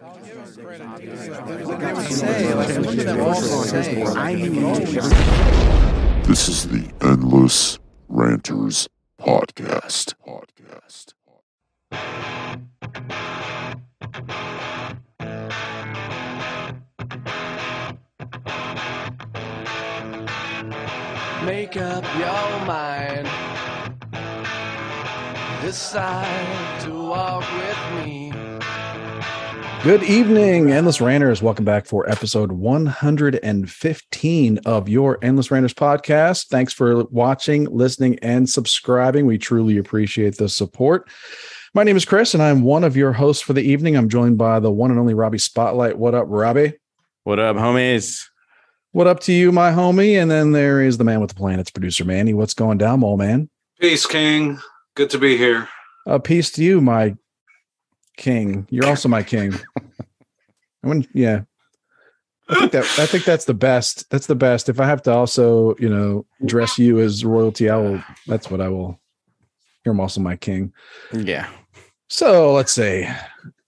This is the Endless Ranters Podcast. Podcast. Make up your mind. Decide to walk with me. Good evening, Endless Ranters. Welcome back for episode 115 of your Endless Ranters podcast. Thanks for watching, listening, and subscribing. We truly appreciate the support. My name is Chris, and I'm one of your hosts for the evening. I'm joined by the one and only Robbie Spotlight. What up, Robbie? What up, homies? What up to you, my homie? And then there is the man with the planets, producer Manny. What's going down, old man? Peace, King. Good to be here. A peace to you, my king. You're also my king. I wouldn't, yeah. I think that I think that's the best. That's the best. If I have to also, you know, dress you as royalty, I will. That's what I will. You're also my king. Yeah. So let's say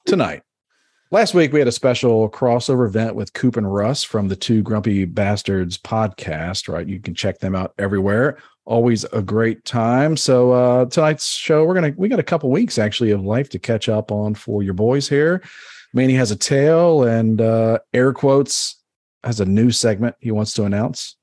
tonight. Last week we had a special crossover event with Coop and Russ from the Two Grumpy Bastards podcast. Right, you can check them out everywhere. Always a great time. So uh tonight's show, we're gonna we got a couple weeks actually of life to catch up on for your boys here. Manny has a tale and uh air quotes has a new segment he wants to announce.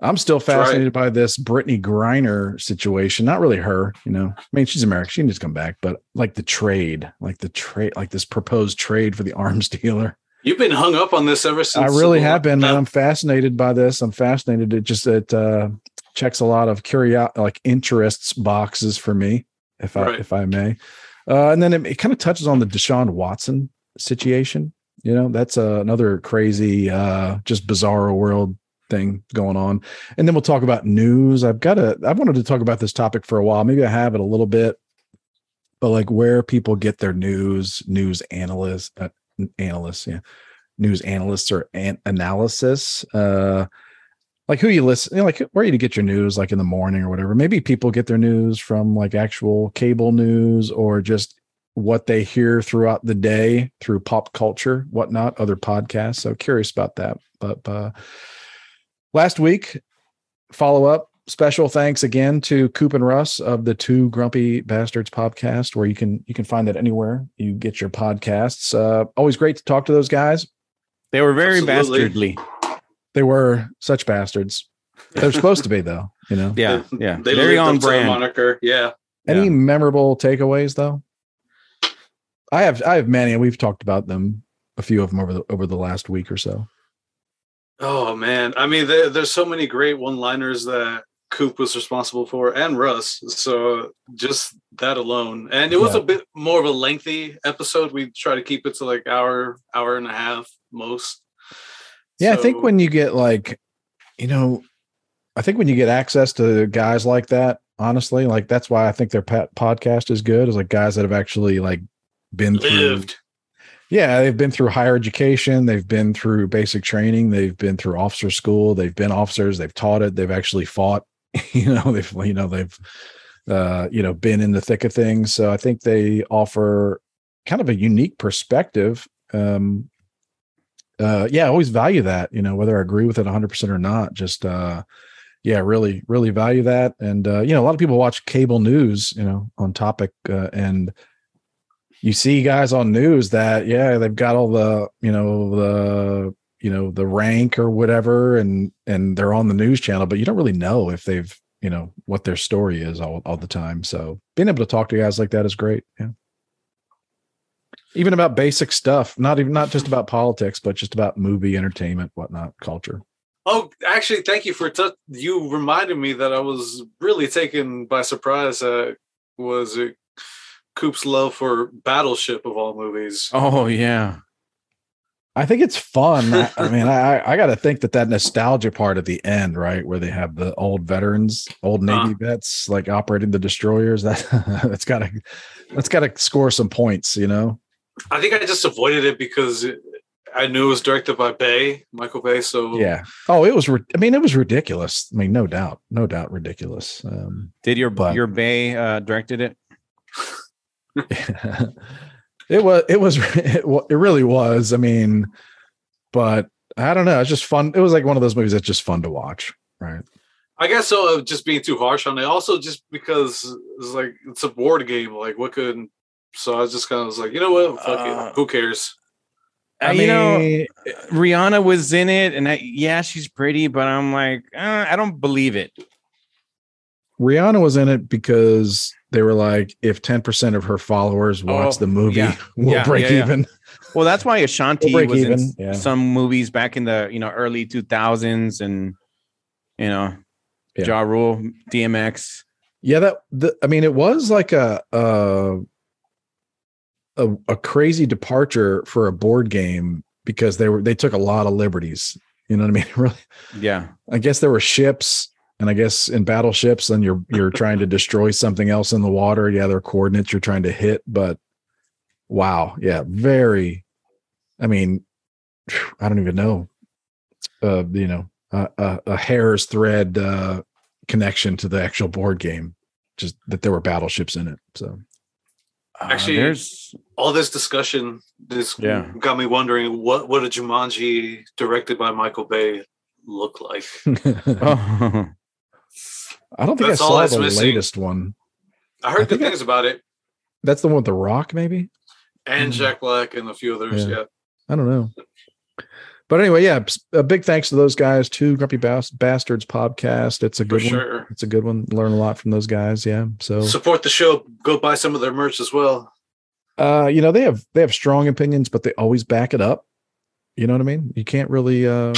I'm still That's right. fascinated by this Brittney Griner situation. Not really her, you know. I mean, she's American; she can just come back. But like the trade, like the trade, like this proposed trade for the arms dealer. You've been hung up on this ever since. I really have been, man. I'm fascinated by this. I'm fascinated. It just it uh, checks a lot of curio like interests boxes for me, if I Right. if I may. Uh, and then it, it kind of touches on the Deshaun Watson situation. You know, that's uh, another crazy, uh, just bizarre world thing going on. And then we'll talk about news. I've got a. I wanted to talk about this topic for a while. Maybe I have it a little bit, but like where people get their news, news analysts, uh, analysts, yeah, news analysts or an- analysis. Uh, like who you listen, you know, like where you to get your news, like in the morning or whatever. Maybe people get their news from like actual cable news or just what they hear throughout the day through pop culture, whatnot, other podcasts. So curious about that. But uh, last week, follow up special thanks again to Coop and Russ of the Two Grumpy Bastards podcast, where you can you can find that anywhere you get your podcasts. Uh, always great to talk to those guys. They were very Absolutely. bastardly. They were such bastards. They're supposed to be though, you know. Yeah. Yeah. They very on up to the brand. moniker. Yeah. Any Yeah. memorable takeaways though? I have I have many, and we've talked about them, a few of them over the over the last week or so. Oh man. I mean, there, there's so many great one-liners that Coop was responsible for, and Russ. So just that alone, and it was Yeah. a bit more of a lengthy episode. We try to keep it to like hour, hour and a half most. Yeah, I think when you get like, you know, I think when you get access to guys like that, honestly, like that's why I think their podcast is good. Is like guys that have actually like been through lived. Yeah, they've been through higher education, they've been through basic training, they've been through officer school, they've been officers, they've taught it, they've actually fought, you know, they've you know, they've uh, you know, been in the thick of things. So I think they offer kind of a unique perspective. Um uh yeah, I always value that, you know, whether I agree with it 100% or not, just uh yeah, really really value that. And uh you know, a lot of people watch cable news, you know, on topic uh, and you see guys on news that yeah they've got all the you know the you know the rank or whatever and and they're on the news channel but you don't really know if they've you know what their story is all, all the time. So being able to talk to guys like that is great yeah even about basic stuff not even not just about politics but just about movie entertainment whatnot culture Oh, actually, thank you for t- you reminded me that I was really taken by surprise. Uh, was it Coop's love for Battleship of all movies? Oh yeah. I think it's fun. I, I mean, I I got to think that that nostalgia part at the end, right, where they have the old veterans, old Navy Uh. vets, like operating the destroyers. That that's got to that's got to score some points, you know. I think I just avoided it because it, I knew it was directed by Bay, Michael Bay. So Yeah. Oh, it was. I mean, it was ridiculous. I mean, no doubt, no doubt, ridiculous. Um, Did your But- your Bay uh, directed it? It was. It was. It, it really was. I mean, but I don't know. It's just fun. It was like one of those movies that's just fun to watch. Right. I guess so. Of just being too harsh on it. Also, just because it's like it's a board game. Like, what could? So I was just kind of was like, you know what? Fuck Uh, it. Who cares? Uh, you know, Rihanna was in it, and I, yeah, she's pretty, but I'm like, uh, I don't believe it. Rihanna was in it because they were like, if 10% of her followers watch Oh, the movie, yeah. we'll Yeah, break yeah, yeah. even. Well, that's why Ashanti We'll was in even, s- yeah. some movies back in the you know early 2000s, and you know, Yeah. Ja Rule, DMX. Yeah, that the, I mean, it was like a, a a a crazy departure for a board game because they were they took a lot of liberties. You know what I mean? Really, Yeah, I guess there were ships, and I guess in battleships, then you're you're trying to destroy something else in the water. Yeah, there are coordinates you're trying to hit, but wow, yeah, very. I mean, I don't even know. Uh, you know, a, a, a hair's thread uh, connection to the actual board game, just that there were battleships in it. So Uh, Actually, there's All this discussion, this Yeah. got me wondering what would a Jumanji directed by Michael Bay look like? oh, I don't think That's I all saw that's the missing. latest one. I I heard good think I- things about it, That's the one with the Rock, maybe. and Mhm. Jack Black and a few others. Yeah. Yeah, I don't know. But anyway, yeah, a big thanks to those guys too. Grumpy Bas- Bastards podcast. It's a good one. It's a good one. Learn a lot from those guys. Yeah. So, Support the show. Go buy some of their merch as well. uh, you know, they have they have strong opinions, but they always back it up. You know what I mean? You can't really, uh,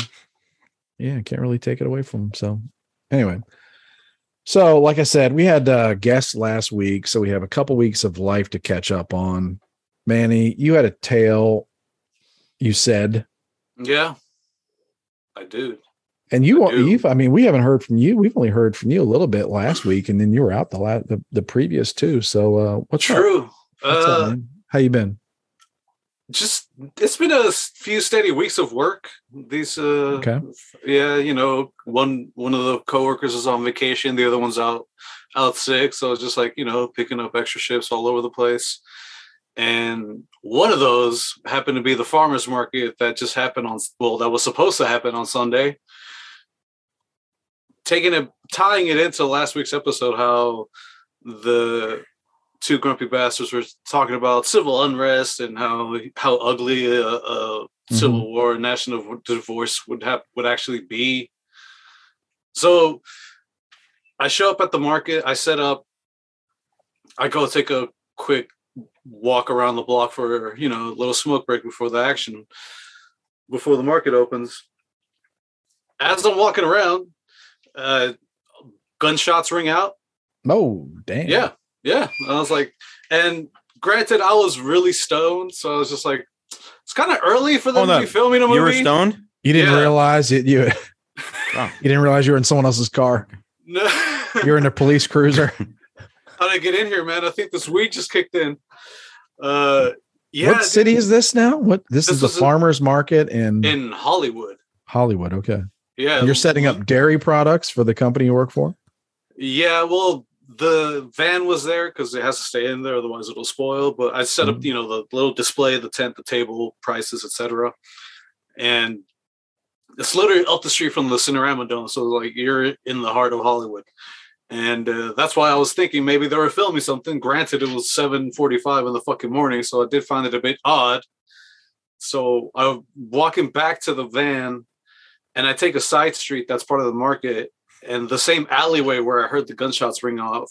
yeah, can't really take it away from them. So, anyway, so like I said, we had uh, guests last week, so we have a couple weeks of life to catch up on. Manny, you had a tale. You said Yeah, I do. And you, I do. you've, I mean, we haven't heard from you. We've only heard from you a little bit last week, and then you were out the la- the, the previous two. So, uh, what's up? True. What's Uh, man? How you been? just it's been a few steady weeks of work. These, uh, Okay. yeah, you know, one one of the coworkers is on vacation, the other one's out out sick, so it's just like you know picking up extra shifts all over the place. And one of those happened to be the farmers market that just happened on well, that was supposed to happen on Sunday. Taking it, tying it into last week's episode, how the two grumpy bastards were talking about civil unrest and how how ugly a, a mm-hmm. civil war and national divorce would have would actually be. So I show up at the market, I set up, I go take a quick walk around the block for you know a little smoke break before the action before the market opens. As I'm walking around, uh gunshots ring out Oh, damn. yeah, yeah. I was like, and granted, I was really stoned, so I was just like, it's kind of early for them Hold to on. be filming a movie. you were stoned. You didn't Yeah. realize it. You, Oh. you didn't realize you were in someone else's car. No, You're in a police cruiser. how did I get in here, man? I think this weed just kicked in. Uh, yeah, what city is this now? What this, This is the farmers market in, in Hollywood? Hollywood. Okay. Yeah, You're setting up dairy products for the company you work for. Yeah, well, the van was there because it has to stay in there, otherwise it'll spoil. But I set up, Mhm. you know, the little display, the tent, the table, prices, etc. And it's literally up the street from the Cinerama Dome, so like you're in the heart of Hollywood. And uh, that's why I was thinking maybe they were filming something. Granted, it was 7:45 in the fucking morning, so I did find it a bit odd. So I'm walking back to the van, and I take a side street that's part of the market, and the same alleyway where I heard the gunshots ring off,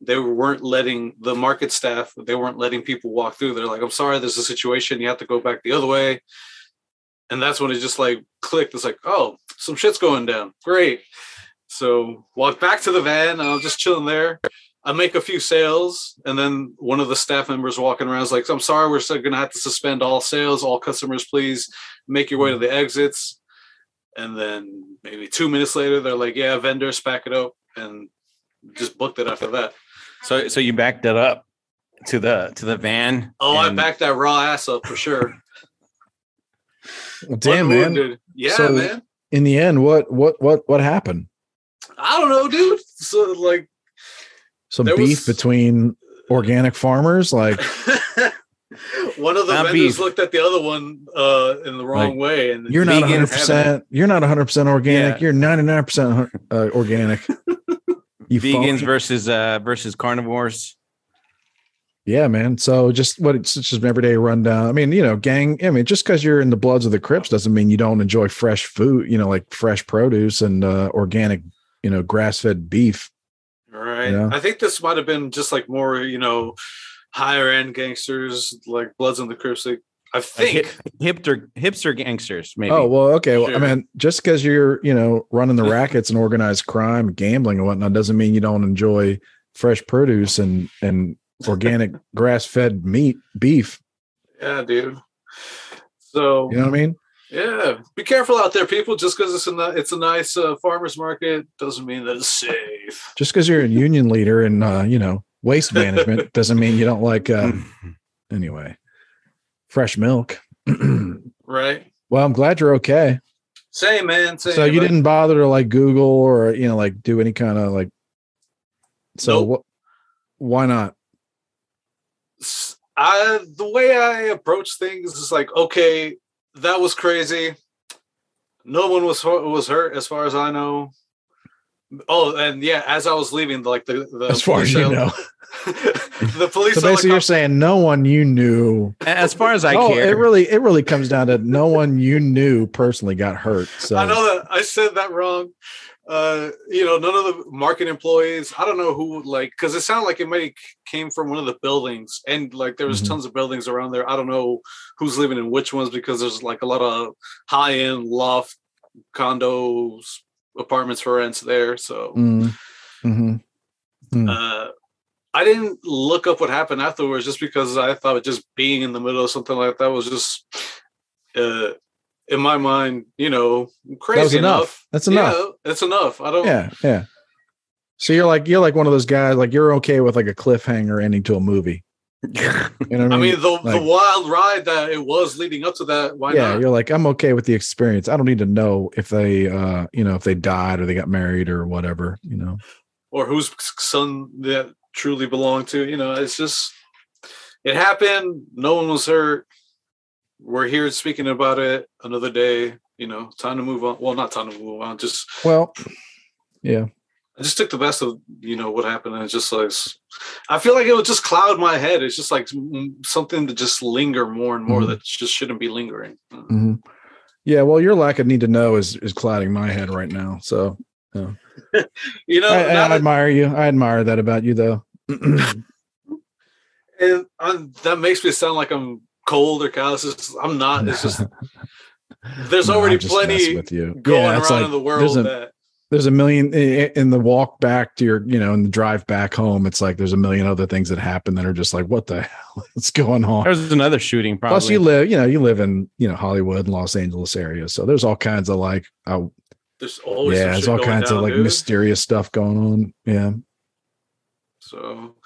they weren't letting the market staff, they weren't letting people walk through. They're like, I'm sorry, there's a situation. You have to go back the other way. And that's when it just like clicked. It's like, oh, some shit's going down. Great. So walk back to the van. And I'm just chilling there. I make a few sales, and then one of the staff members walking around is like, I'm sorry, we're gonna have to suspend all sales. All customers, please make your way to the exits. And then maybe two minutes later, they're like, "Yeah, vendors, pack it up," and just booked it after that. So so you backed it up to the to the van. Oh, I backed that raw ass up for sure. Well, damn, man. Unwounded. Yeah, So- man. In the end, what what what what happened? I don't know, dude. So like, Some beef was- between organic farmers, like one of the Not vendors beef. looked at the other one uh, in the wrong Like, way, and You're not 100. percent You're not 100 percent organic. Yeah. You're 99 percent uh, organic. You Vegans phony. versus uh versus carnivores. Yeah, man. So just what it's just an everyday rundown. I mean, you know, gang. I mean, just because you're in the Bloods of the Crips doesn't mean you don't enjoy fresh food. You know, like fresh produce and uh, organic, you know, grass fed beef. Right. Yeah. I think this might have been just like more, you know, higher end gangsters like Bloods and the Crips. Like, I think. hip, hipster hipster gangsters, maybe. Oh well, okay. Well, I mean, just because you're you know running the rackets and organized crime, gambling and whatnot, doesn't mean you don't enjoy fresh produce and and organic grass fed meat, beef. Yeah, dude. So You know what I mean? Yeah, be careful out there, people. Just because it's a ni- it's a nice uh, farmers market doesn't mean that it's safe. Just because you're a union leader and uh, you know waste management doesn't mean you don't like. Uh, anyway, fresh milk. Right. Well, I'm glad you're okay. Same, man. Same. So you Like, didn't bother to like Google or you know like do any kind of like. So Nope. what? Why not? I the way I approach things is like, okay, that was crazy. No one was was hurt, as far as I know. Oh, and yeah, as I was leaving, like the, the As far as you know. the police So basically, you're saying no one you knew. As far as I oh, care. it really, it really comes down to no one you knew personally got hurt. So I know that I said that wrong. Uh, you know, none of the market employees. I don't know who like because it sounded like it might came from one of the buildings, and like there was Mhm. tons of buildings around there. I don't know who's living in which ones because there's like a lot of high end loft condos, apartments for rents there. So Mm, mhm. Mm. uh, I didn't look up what happened afterwards just because I thought just being in the middle of something like that was just. Uh, in my mind, you know, crazy enough. enough. That's enough. Yeah, it's enough. I don't. yeah, yeah. So you're like you're like one of those guys like you're okay with like a cliffhanger ending to a movie. You know what I mean? I mean, the, Like- the wild ride that it was leading up to that. Why not yeah, not? you're like I'm okay with the experience. I don't need to know if they uh you know if they died or they got married or whatever. You know. Or whose son that truly belonged to. You know, it's just it happened. No one was hurt. We're here speaking about it another day. You know, time to move on. Well, not time to move on. Just Well, yeah. I just took the best of you know what happened, and it's just like I feel like it would just cloud my head. It's just like mm, something to just linger more and more Mhm. that just shouldn't be lingering. hmm Yeah, well, your lack of need to know is is clouding my head right now. So You know, I, I that- admire you. I admire that about you, though. and i that makes me sound like I'm cold or callous. It's- I'm not. It's just there's No, already just plenty with you. going Yeah, around it's like in the there's world a- that There's a million in the walk back to your, you know, in the drive back home. It's like there's a million other things that happen that are just like, what the hell is going on? There's another shooting, probably. Plus, you live, you know, you live in, you know, Hollywood and Los Angeles area, so there's all kinds of like, uh, there's always yeah, there's all kinds down, of like dude. mysterious stuff going on. Yeah, So,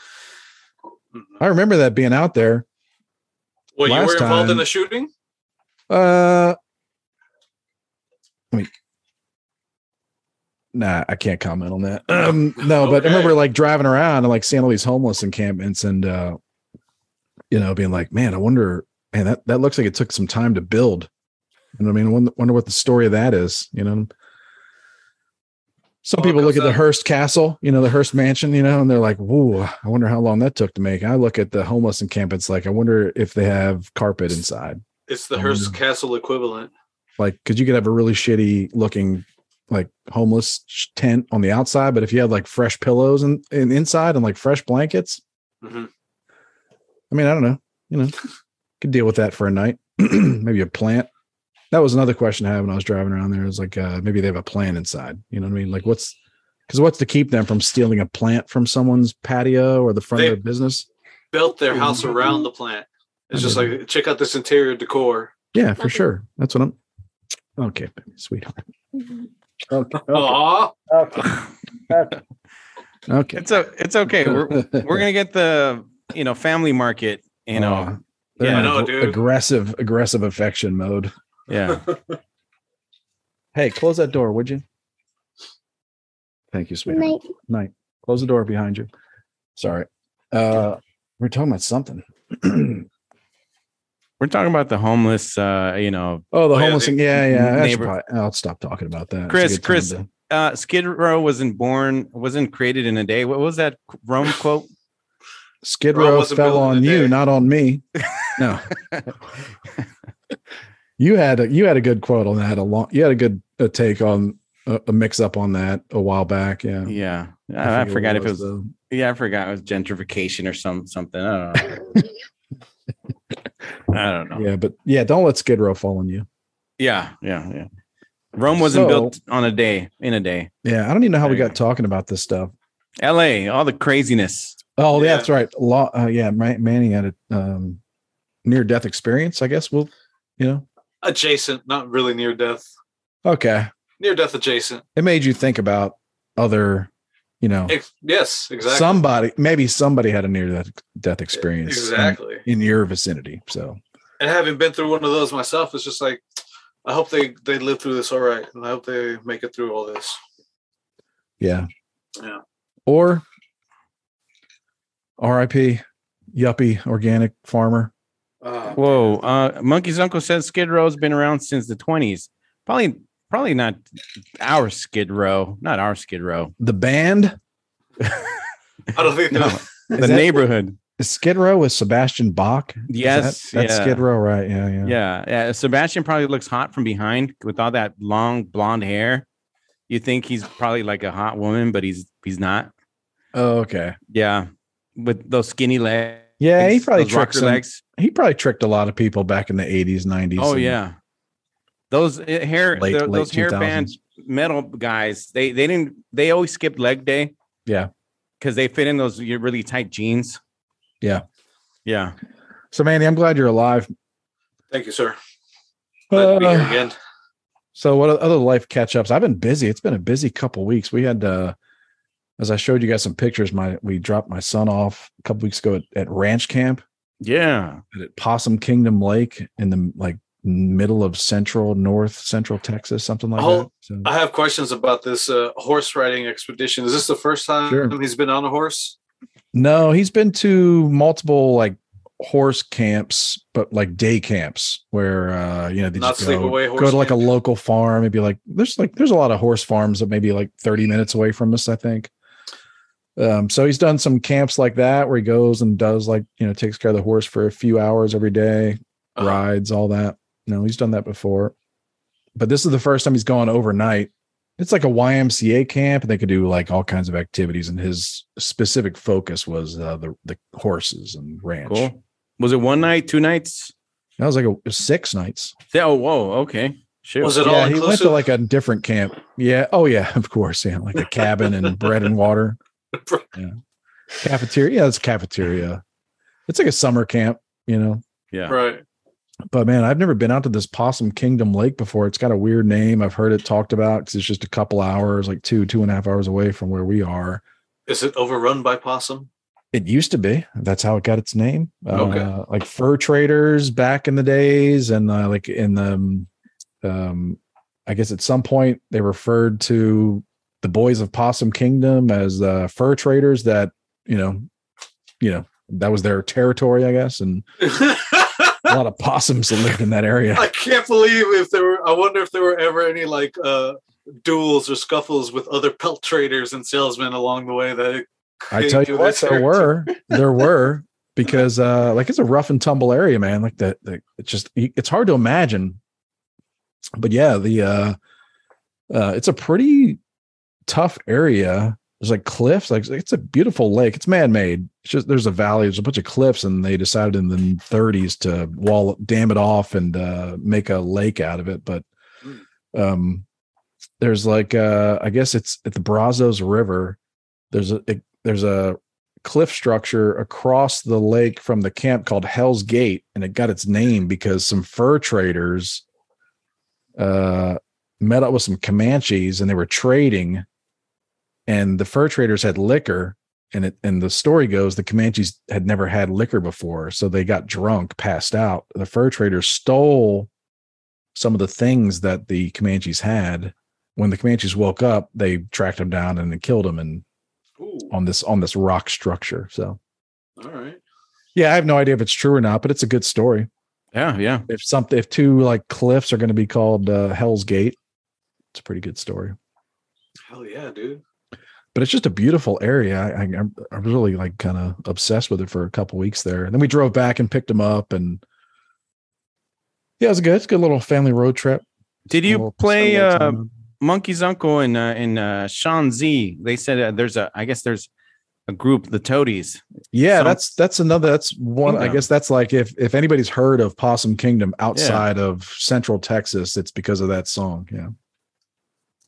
I remember that being out there. Well, you were involved in time- the shooting. Uh, I mean, nah, I can't comment on that. Um, no, but I remember like driving around and like seeing all these homeless encampments and, uh, you know, being like, man, I wonder, man, that, that looks like it took some time to build. What I mean? I wonder what the story of that is, you know? Some people look at the Hearst Castle, you know, the Hearst Mansion, you know, and they're like, "Whoa, I wonder how long that took to make." I look at the homeless encampments, like, I wonder if they have carpet inside It's the Oh, Hearst. Castle equivalent. like because you could have a really shitty looking like homeless tent on the outside but if you had like fresh pillows and, and inside and like fresh blankets Mhm. i mean i don't know you know could deal with that for a night maybe a plant that was another question i had when i was driving around there it was like uh maybe they have a plant inside you know what i mean like what's because what's to keep them from stealing a plant from someone's patio or the front They- of their business Built their house around the plant. It's just like check out this interior decor. yeah for sure that's what i'm okay baby, sweetheart okay okay, Aw. okay. It's a, it's okay. We're we're gonna get the you know family market. You know, Uh, Yeah, in I know, ag- dude. aggressive, aggressive affection mode. Yeah. Hey, close that door, would you? Thank you, sweetheart. Night. Night. Close the door behind you. Sorry. Uh, we're talking about something. We're talking about the homeless. Uh, you know, Oh, the Oh, yeah, homeless the thing. Yeah, yeah. I should neighbor- probably- I'll stop talking about that. Chris, Chris, to- uh, Skid Row wasn't born, wasn't created in a day. What was that Rome quote? Skid Rome Row fell on you, day. not on me. No. you had a you had a good quote on that. A long you had a good uh take on a, a mix up on that a while back. Yeah. Yeah, I, I forget forgot what if it was. though. Yeah, I forgot it was gentrification or some something. I don't know. I don't know. Yeah, but yeah, don't let Skid Row fall on you. Yeah, yeah, yeah. Rome wasn't So- built on a day, in a day. Yeah, I don't even know how we There you got talking about this stuff. L.A. All the craziness. Oh, yeah, Yeah. that's right. Law, uh, yeah, Ma- Manning had a um, near death experience. I guess we'll, you know, Adjacent, not really near death. okay. Near death adjacent. It made you think about other, you know, Ex- yes, exactly. somebody. Maybe somebody had a near death death experience in- Exactly. in, your vicinity. So And having been through one of those myself, it's just like I hope they they live through this all right, and I hope they make it through all this. yeah, Yeah. Or R.I.P. Yuppie organic farmer. Uh, Whoa. Uh, Monkey's uncle says Skid Row's been around since the 20s. Probably, probably not our Skid Row, not our Skid Row. The band, I don't think No, the that- neighborhood. is Skid Row with Sebastian Bach. Is Yes, that, that's yeah. Skid Row, right? Yeah, yeah. Yeah, yeah. Sebastian probably looks hot from behind with all that long blonde hair. You think he's probably like a hot woman, but he's he's not. Oh, okay. Yeah, with those skinny legs. Yeah, he probably tricked some, legs. He probably tricked a lot of people back in the eighties, nineties. Oh yeah, those uh, hair, Late- tho- late those hair 2000s. band metal guys. They they didn't. They always skipped leg day. Yeah. because they fit in those really tight jeans. Yeah. yeah. So, Manny, I'm glad you're alive. Thank you, sir. Glad to be here Uh, again. So what other life catch ups? I've been busy. It's been a busy couple weeks. We had uh as I showed you guys some pictures, my we dropped my son off a couple weeks ago at, at ranch camp Yeah. at Possum Kingdom Lake in the like middle of central north central Texas, something like Oh, that. So, I have questions about this uh, horse riding expedition. Is this the first time Sure. he's been on a horse? no, he's been to multiple like horse camps, but like day camps where uh you know they Not just go, go to like a local farm. Maybe like there's like there's a lot of horse farms that maybe like 30 minutes away from us, I think. Um, so he's done some camps like that where he goes and does like, you know, takes care of the horse for a few hours every day, Uh-huh. rides, all that. You No, he's done that before. But this is the first time he's gone overnight. It's like a YMCA camp, and they could do like all kinds of activities. And his specific focus was uh, the the horses and ranch. Cool. Was it one night, two nights? That was like a, it six nights. Yeah, Oh, whoa. Okay. Sure. Was it yeah, all he went to like a different camp. Yeah. Oh yeah, of course. Yeah, like a cabin and bread and water. Yeah. Cafeteria. Yeah, it's cafeteria. It's like a summer camp, you know. yeah. right. But man, I've never been out to this Possum Kingdom Lake before. It's got a weird name. I've heard it talked about because it's just a couple hours, like two, two and a half hours away from where we are. Is it overrun by possum? It used to be. That's how it got its name. Okay. Uh, like fur traders back in the days, and uh, like in the, um, um, I guess at some point they referred to the boys of Possum Kingdom as uh, fur traders. That you know, you know, that was their territory, I guess, and a lot of possums that lived in that area. I can't believe if there were. I wonder if there were ever any like uh duels or scuffles with other pelt traders and salesmen along the way. That I tell you what, there were, there were, because uh, like it's a rough and tumble area, man. Like that, it's just it's hard to imagine. But yeah, the uh, uh, it's a pretty tough area. There's like cliffs, like it's a beautiful lake. It's man made. It's just there's a valley, there's a bunch of cliffs, and they decided in the 30s to wall dam it off and uh, make a lake out of it. But um, there's like uh, I guess it's at the Brazos River. There's a it, there's a cliff structure across the lake from the camp called Hell's Gate, and it got its name because some fur traders uh, met up with some Comanches and they were trading, and the fur traders had liquor. And it and the story goes the Comanches had never had liquor before, so they got drunk, passed out. The fur traders stole some of the things that the Comanches had. When the Comanches woke up, they tracked them down and then killed them and Ooh, on this on this rock structure. So all right. yeah, I have no idea if it's true or not, but it's a good story. Yeah, yeah. If something, if two like cliffs are going to be called uh, Hell's Gate, it's a pretty good story. Hell yeah, dude. But it's just a beautiful area. I, I, I was really like kind of obsessed with it for a couple weeks there. And then we drove back and picked him up, and yeah, it was good. It's a good little family road trip. Did you little- play spend a little uh. Monkey's Uncle and uh, and uh, Sean Z? They said uh, there's a. I guess there's a group, the Toadies. Yeah, some- that's that's another. That's one. I guess that's like if if anybody's heard of Possum Kingdom outside of Central Texas, it's because of that song. Yeah,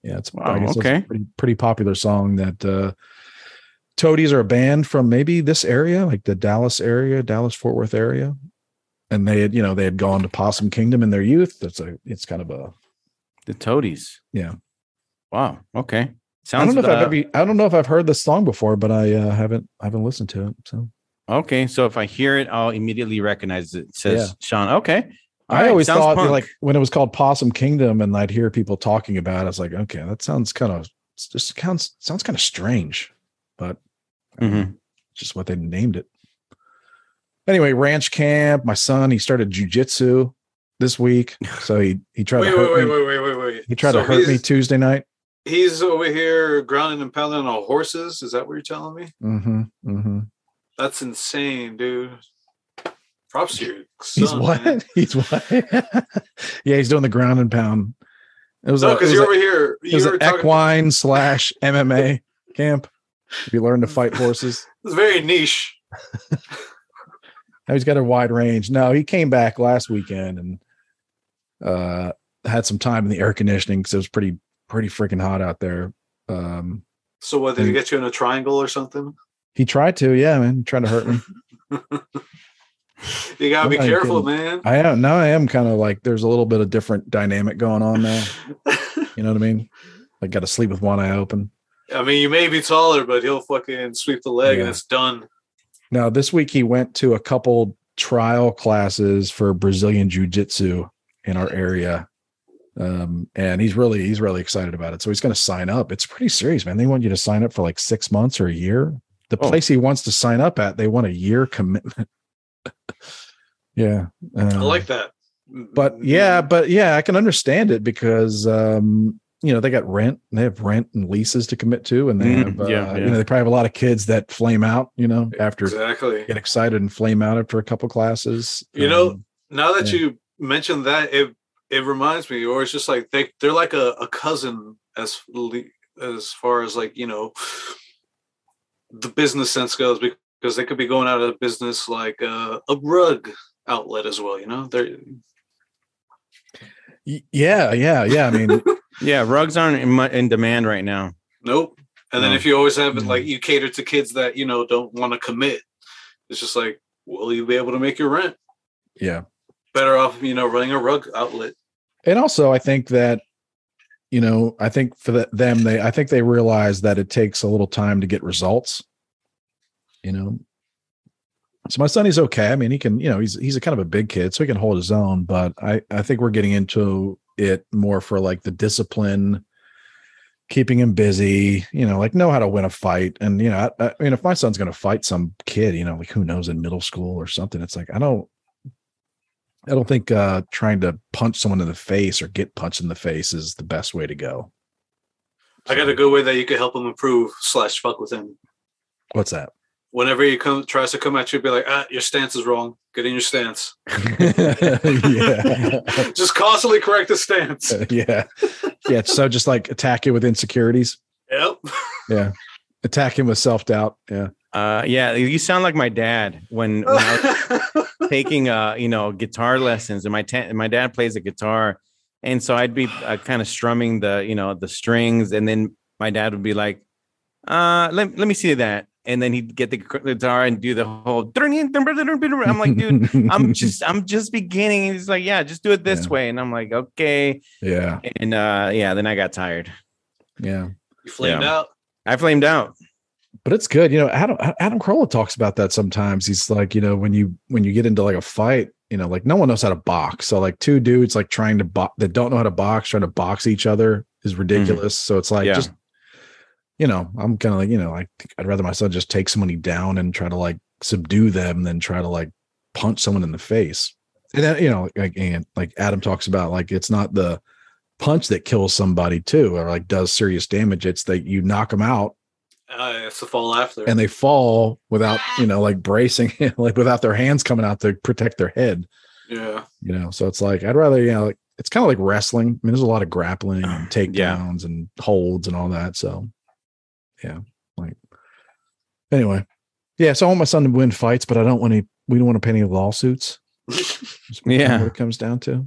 yeah. It's Wow, I guess a okay. pretty pretty popular song that uh Toadies are a band from maybe this area, like the Dallas area, Dallas Fort Worth area, and they had you know they had gone to Possum Kingdom in their youth. That's a it's kind of a The Toadies. Yeah. Wow. Okay. Sounds. I don't know if uh, I've ever, I don't know if I've heard this song before, but I uh, haven't I haven't listened to it. So okay. So if I hear it, I'll immediately recognize it. It says Yeah. Sean. Okay. All I right, always sounds thought punk. like when it was called Possum Kingdom and I'd hear people talking about it, I was like, okay, that sounds kind of just sounds sounds kind of strange, but Mhm. just what they named it. Anyway, ranch camp. My son, he started jujitsu this week, so he he tried Wait, to hurt wait, wait, me. wait, wait, wait, wait. He tried So to hurt me Tuesday night. He's over here grounding and pounding on horses. Is that what you're telling me? Mm-hmm, mm-hmm. That's insane, dude. Props to your son. He's what? man. He's what? yeah, he's doing the ground and pound. It was No, because you're a- over here. It was an equine slash MMA camp. If you learn to fight horses, It's very niche. now he's got a wide range. No, he came back last weekend and uh had some time in the air conditioning because it was pretty pretty freaking hot out there. Um So what? Did he get you in a triangle or something? he tried to, yeah, man, he tried to hurt me. You gotta be I'm not careful, kidding. man. I am now I am kind of like there's a little bit of different dynamic going on now. You know what I mean? Like got to sleep with one eye open. I mean, you may be taller, but he'll fucking sweep the leg Yeah. and it's done. Now, this week he went to a couple trial classes for Brazilian jiu-jitsu in our area. Um, and he's really he's really excited about it. So he's going to sign up. It's pretty serious, man. They want you to sign up for like 6 months or a year. The Oh. place he wants to sign up at, they want a year commitment. yeah. I Um, like that. but yeah, but yeah, I can understand it because um, you know, they got rent, they have rent and leases to commit to, and they Mm, have uh, yeah, you know, they probably have a lot of kids that flame out, you know, after exactly. get excited and flame out after a couple classes. You know, Um, Now that Yeah. you mentioned that, it it reminds me, or it's just like they they're like a, a cousin as as far as like you know the business sense goes because they could be going out of business like uh, a rug outlet as well. You know, they're yeah, yeah, yeah. I mean, Yeah, rugs aren't in, mu- in demand right now. nope. And then No. if you always have it Mm. like you cater to kids that you know don't want to commit, it's just like, will you be able to make your rent? yeah. Better off, you know, running a rug outlet. And also, I think that you know, I think for the, them, they, I think they realize that it takes a little time to get results. You know, so my son, he's okay. I mean, he can, you know, he's he's a kind of a big kid, so he can hold his own. But I I think we're getting into it more for like the discipline, keeping him busy. You know, like know how to win a fight. And you know, I, I mean, if my son's going to fight some kid, you know, like who knows in middle school or something, it's like I don't. I don't think uh, trying to punch someone in the face or get punched in the face is the best way to go. I got a good way that you could help him improve slash fuck with him. What's that? Whenever he come tries to come at you, be like, ah, your stance is wrong. Get in your stance. yeah, Just constantly correct the stance. yeah, yeah. So just like attack it with insecurities. Yep. Yeah, attack him with self doubt. Yeah, Uh, yeah, you sound like my dad when, when I was taking uh you know guitar lessons and my ta- my dad plays a guitar and so i'd be uh, kind of strumming the you know the strings and then my dad would be like uh let, let me see that and then he'd get the guitar and do the whole i'm like dude i'm just i'm just beginning and he's like yeah just do it this Yeah. way and i'm like okay yeah, and uh yeah then i got tired yeah. you flamed Yeah. out. i flamed out But it's good. You know, Adam Adam Carolla talks about that sometimes. He's like, you know, when you when you get into like a fight, you know, like no one knows how to box. So like two dudes like trying to box that don't know how to box, trying to box each other is ridiculous. So it's like Yeah. just you know, I'm kind of like, you know, I think I'd rather my son just take somebody down and try to like subdue them than try to like punch someone in the face. And then, you know, like, and like Adam talks about, like it's not the punch that kills somebody too, or like does serious damage. It's that you knock them out Uh, it's the fall after. and they fall without, you know, like bracing, like without their hands coming out to protect their head. yeah. You know, so it's like I'd rather, you know, like it's kind of like wrestling. I mean, there's a lot of grappling and Yeah. takedowns and holds and all that. So, yeah, like anyway, yeah. So I want my son to win fights, but I don't want any. We don't want to pay any lawsuits. Yeah. what it comes down to.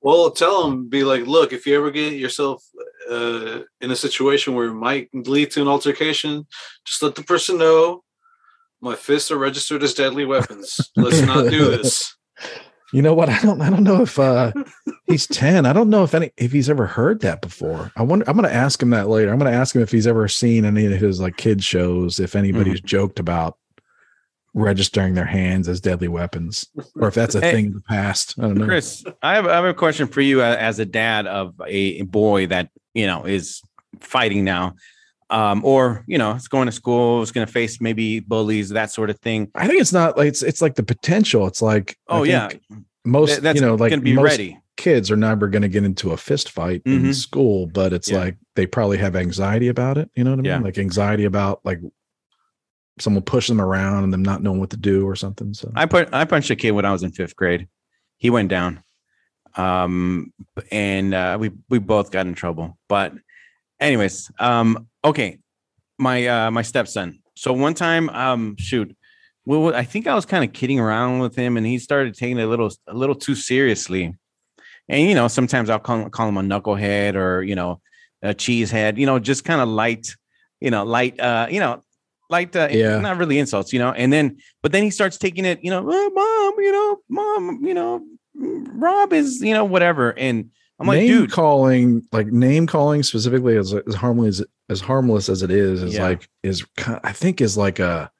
Well, tell them, be like, look, if you ever get yourself uh, in a situation where it might lead to an altercation, just let the person know my fists are registered as deadly weapons. Let's not do this. You know what? I don't. I don't know if uh he's ten. I don't know if any if he's ever heard that before. I wonder. I'm going to ask him that later. I'm going to ask him if he's ever seen any of his like kid shows. If anybody's joked about registering their hands as deadly weapons, or if that's a Hey. thing in the past. I don't know. Chris, I have, I have a question for you as a dad of a boy that you know is fighting now, um, or you know, it's going to school, it's going to face maybe bullies, that sort of thing. I think it's not like it's it's like the potential. It's like Oh yeah, most Th- that's you know like to be most ready. kids are never going to get into a fist fight in Mhm. school, but it's Yeah. like they probably have anxiety about it. You know what I mean? Yeah. Like anxiety about like someone pushing them around and them not knowing what to do or something. So I put I punched a kid when I was in fifth grade. He went down, um, and uh, we we both got in trouble. But, anyways, um, okay, my uh, my stepson. So one time, um, shoot, well, I think I was kind of kidding around with him, and he started taking it a little a little too seriously. And you know, sometimes I'll call call him a knucklehead or you know a cheesehead. You know, just kind of light, you know, light, uh, you know, light, uh, Yeah. not really insults. You know, and then but then he starts taking it, you know, "Oh, mom, you know, mom, you know, Rob is, you know, whatever. And I'm like, name dude, calling, like name calling specifically as as harmless as harmless as it is, is Yeah. like is I think is like a,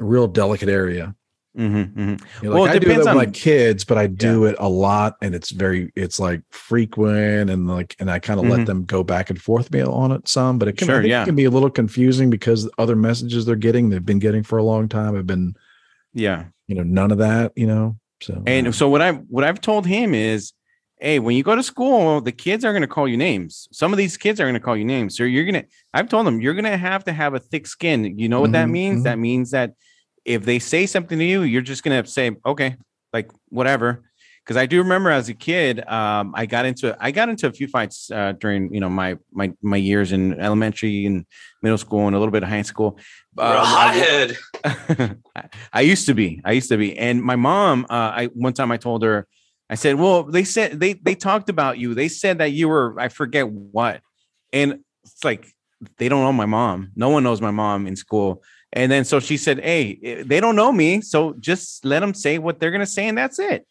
a real delicate area. mhm, mhm. You know, Well, like it I do it that with on- my kids, but I do it a lot, and it's very, it's like frequent, and like, and I kind of Mhm. let them go back and forth me on it some, but it can, Sure, yeah. it can be a little confusing because other messages they're getting, they've been getting for a long time, have been, yeah. you know, none of that, you know. So And so what I what I've told him is, hey, when you go to school, the kids are going to call you names. Some of these kids are going to call you names. So you're gonna. I've told them you're going to have to have a thick skin. You know what that Mhm, means? mhm. That means that if they say something to you, you're just going to say, okay, like whatever. Because I do remember as a kid, um, I got into I got into a few fights uh, during you know my my my years in elementary and middle school and a little bit of high school. You're Uh, I- hothead. I- I used to be. I used to be. And my mom, uh, I one time I told her, I said, "Well, they said they they talked about you. They said that you were I forget what." And it's like they don't know my mom. No one knows my mom in school. And then so she said, "Hey, eh, they don't know me, so just let them say what they're gonna say, and that's it."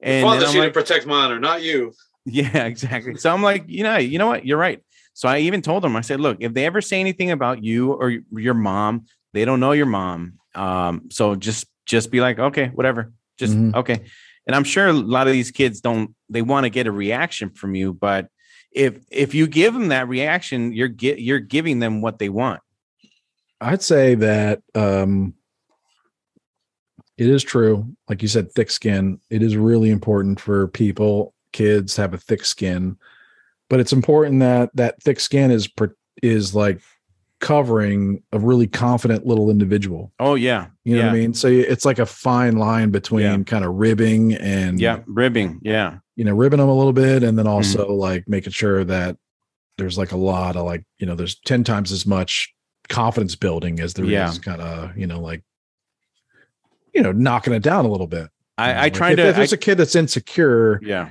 And Father then I'm should like, protect my honor, not you. yeah, exactly. So I'm like, you know, you know what? You're right. So I even told them, I said, look, if they ever say anything about you or your mom, they don't know your mom. Um, so just just be like, okay, whatever. Just Mhm. okay. And I'm sure a lot of these kids don't they want to get a reaction from you, but if if you give them that reaction, you're get you're giving them what they want. I'd say that um it is true. Like you said, thick skin. It is really important for people, kids have a thick skin. But it's important that that thick skin is is like covering a really confident little individual. Oh yeah. You know yeah. what I mean? So it's like a fine line between Yeah. kind of ribbing and Yeah, ribbing. Yeah. you know, ribbing them a little bit and then Mm-hmm. also like making sure that there's like a lot of like, you know, there's 10 times as much confidence building as there is Yeah. kind of, you know, like, you know, knocking it down a little bit. you know, I, I like, tried if, to if there's I- a kid that's insecure, yeah.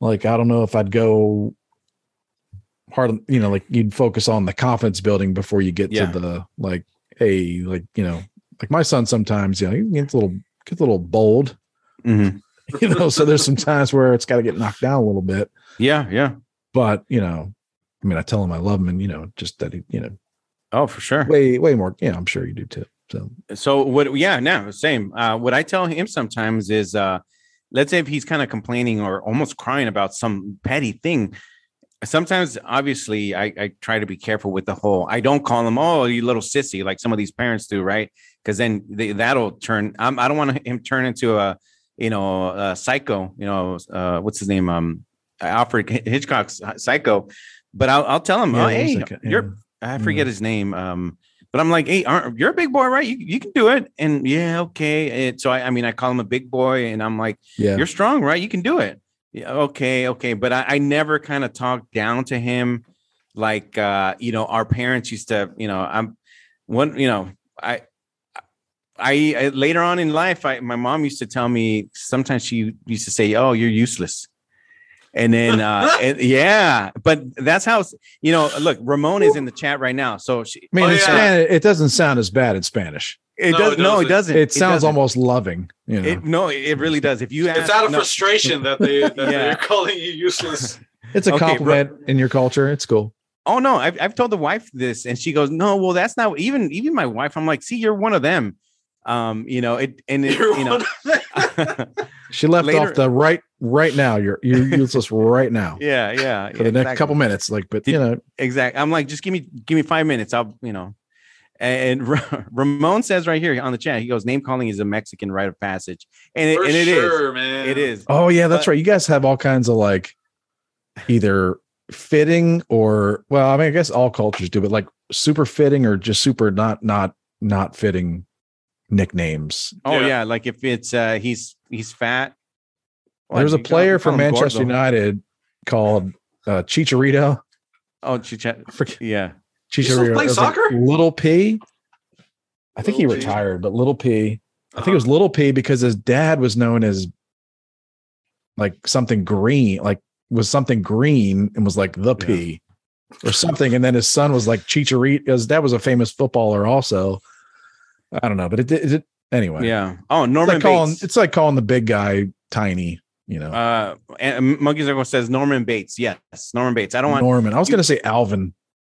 like, I don't know if I'd go hard, you know, like you'd focus on the confidence building before you get Yeah. to the like, hey, like, you know, like my son sometimes, you know, he gets a little, gets a little bold, Mhm. you know, so there's some times where it's got to get knocked down a little bit. Yeah, yeah. but you know i mean i tell him i love him and you know just that he you know Oh, for sure. way way more yeah i'm sure you do too so So what? Yeah, no, same. Uh, what I tell him sometimes is, uh, let's say if he's kind of complaining or almost crying about some petty thing. Sometimes, obviously, I, I try to be careful with the whole. I don't call them "Oh, you little sissy," like some of these parents do, right? Because then they, that'll turn. I'm, I don't want him turn into a you know, uh, Psycho. You know, uh, what's his name? Um, Alfred Hitchcock's Psycho. But I'll, I'll tell him, Yeah, oh, hey, like a- you're. I forget his name. Um, but I'm like, hey, aren't, you're a big boy, right? You, you can do it. And yeah, okay. And so I, I mean, I call him a big boy, and I'm like, yeah. you're strong, right? You can do it. Yeah, okay, okay. But I, I never kind of talked down to him like uh, you know, our parents used to, you know, I'm one, you know, I I, I later on in life, I my mom used to tell me sometimes she used to say, Oh, you're useless. And then uh and- yeah, but that's how you know, look, Ramon is in the chat right now. So she I mean, Oh, in yeah. Spanish, it doesn't sound as bad in Spanish. it No, does it no, it doesn't. It sounds doesn't. almost loving. You know, it, no, it really does. If you It's out of no, frustration that they that Yeah. they're calling you useless. it's a okay, bro. compliment in your culture. It's cool. Oh no, I've I've told the wife this, and she goes, "No, well, that's not even even my wife." I'm like, "See, you're one of them." Um, you know it, and it, You're you know, one She left Later- off the right right now. You're you're useless right now yeah, yeah, for the next couple minutes. Like, but Did- you know, Exactly. I'm like, just give me give me five minutes. I'll, you know. And Ra- Ramon says right here on the chat, he goes, "Name calling is a Mexican rite of passage," and it, and it is, sure, man. it is. oh yeah, that's But- right. You guys have all kinds of like either fitting or well, I mean, I guess all cultures do, but like super fitting or just super not not not fitting nicknames. Oh Yeah. yeah, like if it's uh he's he's fat. Well, There's a player you from Manchester Gordo. United called uh, Chicharito. Oh, Chicha- Forget- yeah. Chicharito. playing It was like soccer? Little P. I think he Little P. retired, but Little P. I think it Uh-huh. was Little P because his dad was known as like something green, like was something green and was like the P or something. And then his son was like Chicharito. His dad was a famous footballer also. I don't know, but it did it, anyway. Yeah. Oh, It's Norman like calling it's like calling the big guy tiny, you know. uh, and Monkey Circle says Norman Bates. Yes, Norman Bates. I don't want. Norman. I was gonna say Alvin.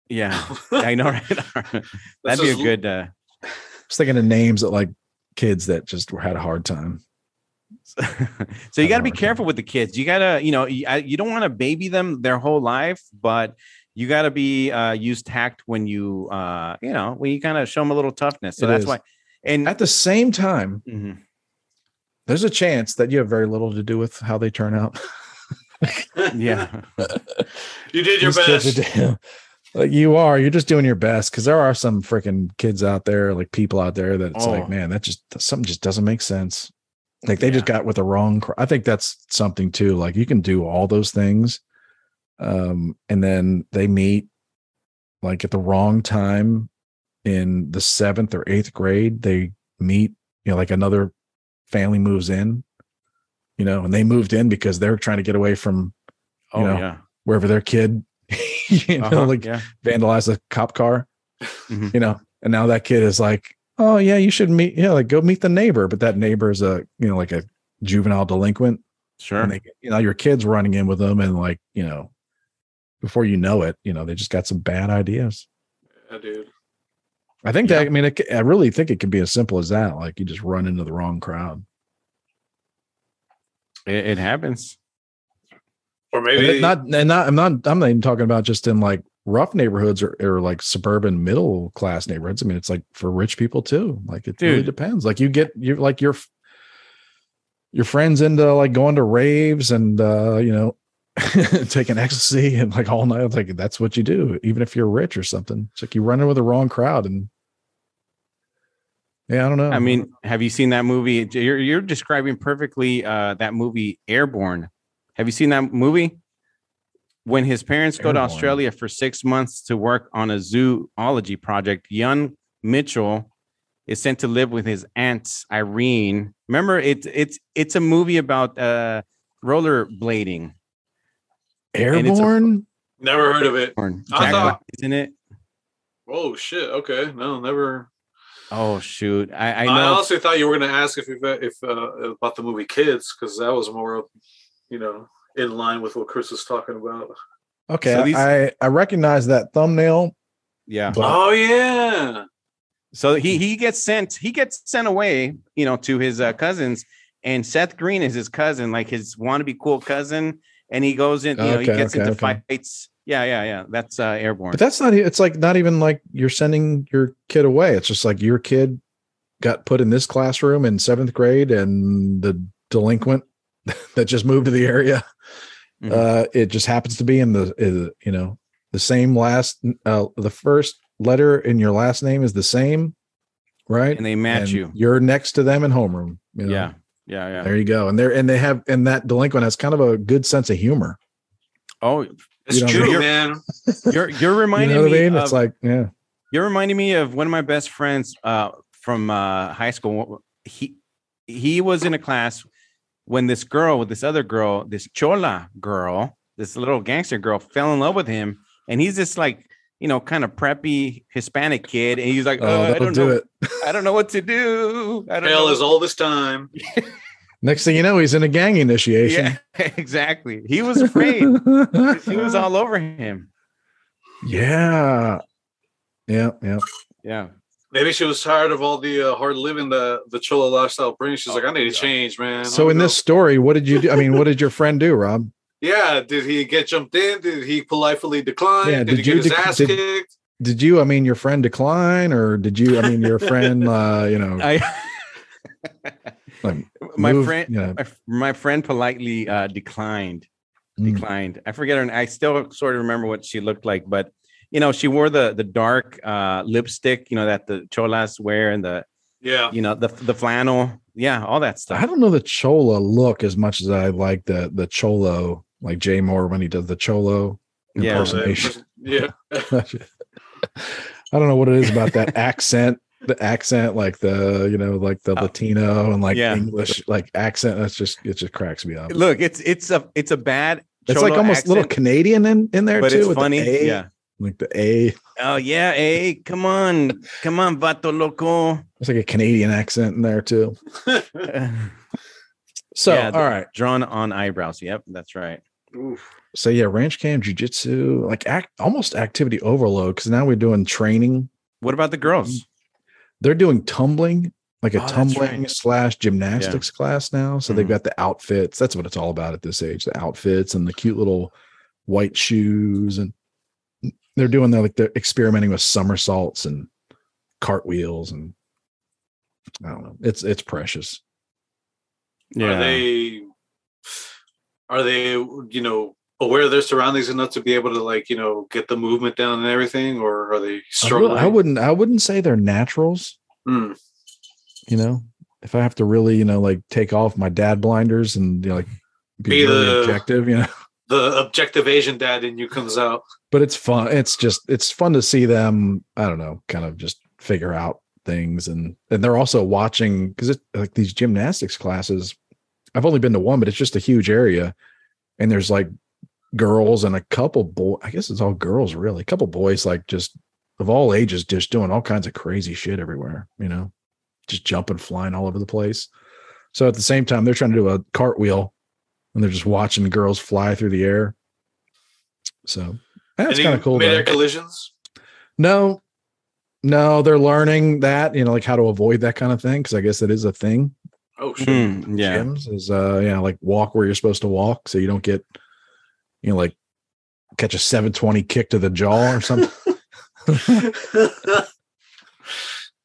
Yeah, I know. Right. That'd be a good. uh I was thinking of names that like kids that just had a hard time. so you got to be hard time. careful with the kids. You got to, you know, you, I- you don't want to baby them their whole life, but you got to be uh use tact when you uh you know when you kind of show them a little toughness. So It that's is. why. And At the same time, Mhm. there's a chance that you have very little to do with how they turn out. yeah, you did your These kids best. are- like you are, you're just doing your best because there are some freaking kids out there, like people out there that it's Oh. like, man, that just something just doesn't make sense. Like they just got with the wrong. cr- I think that's something too. Like you can do all those things, um, and then they meet like at the wrong time in the seventh or eighth grade. They meet, you know, like another family moves in, you know, and they moved in because they're trying to get away from oh know, yeah, wherever their kid, you know, Uh-huh, like yeah. vandalize a cop car, Mhm. you know, and now that kid is like, oh yeah, you should meet, yeah, like go meet the neighbor, but that neighbor is a, you know, like a juvenile delinquent, Sure. and they, you know, your kid's running in with them, and like, you know, before you know it, you know, they just got some bad ideas. Yeah, dude. I think Yeah. that, I mean, it, I really think it can be as simple as that. Like you just run into the wrong crowd. It, it happens. Or maybe it not, and not, I'm not, I'm not even talking about just in like rough neighborhoods or, or like suburban middle class neighborhoods. I mean, it's like for rich people too. Like it really depends. Like you get, you're like your, your friends into like going to raves and, uh, you know, taking ecstasy and like all night. Like that's what you do, even if you're rich or something. It's like you run in with the wrong crowd and, yeah, I don't know. I mean, have you seen that movie? You're you're describing perfectly uh that movie Airborne. Have you seen that movie? When his parents go to Australia for six months to work on a zoology project, young Mitchell is sent to live with his aunt Irene. Remember, it's it's it's a movie about uh rollerblading. And it's a- airborne. never heard of it. Or I Jack thought- Black is in it. Oh shit. Okay. No, never. Oh shoot! I, I I, honestly thought you were going to ask if you've, if uh, about the movie Kids because that was more, of, you know, in line with what Chris was talking about. Okay, So these- I I recognize that thumbnail. yeah. But Oh yeah. So he he gets sent he gets sent away, you know, to his uh, cousins, and Seth Green is his cousin, like his wannabe cool cousin, and he goes in, you know, he gets okay, into okay. fights. Yeah, yeah, yeah. That's uh, airborne. But that's not. It's like not even like you're sending your kid away. It's just like your kid got put in this classroom in seventh grade, and the delinquent that just moved to the area. Mhm. Uh, it just happens to be in the, uh, you know, the same last, uh, the first letter in your last name is the same, right? and they match And you. You're next to them in homeroom. You know? Yeah, yeah, yeah. There you go. And they're and they have and that delinquent has kind of a good sense of humor. Oh, It's You know, true, you're- man. you're you're You reminding know what I me. mean? Of, It's like, yeah. You're reminding me of one of my best friends uh, from uh, high school. He he was in a class when this girl with this other girl, this chola girl, this little gangster girl, fell in love with him, and he's this like you know kind of preppy Hispanic kid, and he's like, Oh, "Uh, I don't do know, it. I don't know what to do. I don't Hell know. is all this time. Next thing you know, he's in a gang initiation. yeah, exactly. He was afraid. he was all over him. yeah. Yeah. Yeah. Yeah. Maybe she was tired of all the uh, hard living that the Chola lifestyle brings. She's like, I need to change, man. So in don't this story, what did you do? I mean, what did your friend do, Rob? Know. yeah, did he get jumped in? Did he politely decline? Yeah, did, did he you get his dec- ass did- kicked? Did you, I mean, your friend decline or did you, I mean, your friend, uh, you know, I like my move, friend you know, my, my friend politely uh, declined Mm. declined i forget her And i still sort of remember what she looked like but you know she wore the the dark uh lipstick you know that the cholas wear and the Yeah. you know the the flannel yeah all that stuff. I don't know the Chola look as much as I like the, the Cholo, like Jay Mohr when he does the Cholo Yeah. impersonation. Yeah. I don't know what it is about that accent, the accent, like the you know, like the Oh. Latino and like Yeah. English like accent. That's just it just cracks me up. look it's it's a it's a bad It's like almost a little Canadian in, in there but too. it's with the funny A, yeah like the A. oh yeah hey come on come on vato loco It's like a Canadian accent in there too. So Yeah, all right, drawn on eyebrows yep that's right Oof. so yeah, ranch cam, jujitsu, like act almost activity overload because now we're doing training. what about the girls They're doing tumbling, like a Oh, tumbling right. slash gymnastics class now. So they've Mhm. got the outfits. That's what it's all about at this age: the outfits and the cute little white shoes, and they're doing their like they're experimenting with somersaults and cartwheels, and I don't know. It's it's precious. Yeah. Are they are they, you know, aware of their surroundings enough to be able to like, you know, get the movement down and everything, or are they struggling? I wouldn't. I wouldn't say they're naturals. Hmm. You know, if I have to really, you know, like take off my dad blinders and you know, like be, Be really the- objective, you know. The objective Asian dad in you comes out. But it's fun. It's just it's fun to see them. I don't know, kind of just figure out things, and and they're also watching because it's like these gymnastics classes. I've only been to one, but it's just a huge area, and there's like girls and a couple boy. I guess it's all girls, really. A couple boys, like just of all ages, just doing all kinds of crazy shit everywhere. You know, just jumping, flying all over the place. So at the same time, they're trying to do a cartwheel, and they're just watching girls fly through the air. So that's kind of cool. Mid-air collisions. No, no, they're learning that, you know, like how to avoid that kind of thing. Cause I guess that is a thing. Oh shit. Hmm, yeah Gyms is, uh, yeah, like walk where you're supposed to walk. So you don't get, you know, like catch a 720 kick to the jaw or something.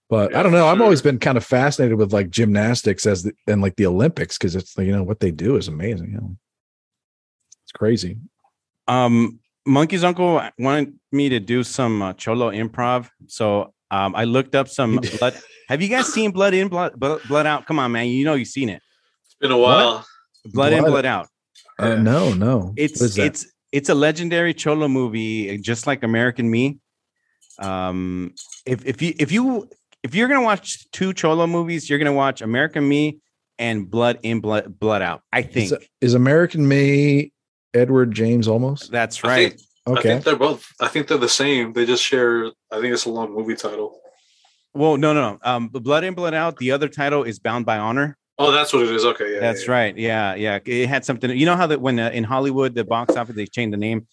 But Yeah, I don't know. for I've always been kind of fascinated with like gymnastics as the, and like the Olympics because it's you know what they do is amazing. You know, it's crazy. Um, Monkey's uncle wanted me to do some uh, cholo improv, so um, I looked up some blood. Have you guys seen Blood In, Blood, Blood Blood Out? Come on, man, you know you've seen it. it's been a while. Blood, In, Blood- Blood Out. Uh, no, no. It's it's it's a legendary cholo movie, just like American Me. Um, if if you if you if you're gonna watch two cholo movies, you're gonna watch American Me and Blood In, Blood Blood Out. I think is, is American Me Edward James Olmos that's I right. think, I think they're both. I think they're the same. They just share. I think it's a long movie title. Well, no, no, no. Um, Blood In, Blood Out. The other title is Bound by Honor. Oh, that's what it is. Okay, yeah. That's yeah, right. Yeah, yeah. It had something. You know how that when uh, in Hollywood the box office they changed the name,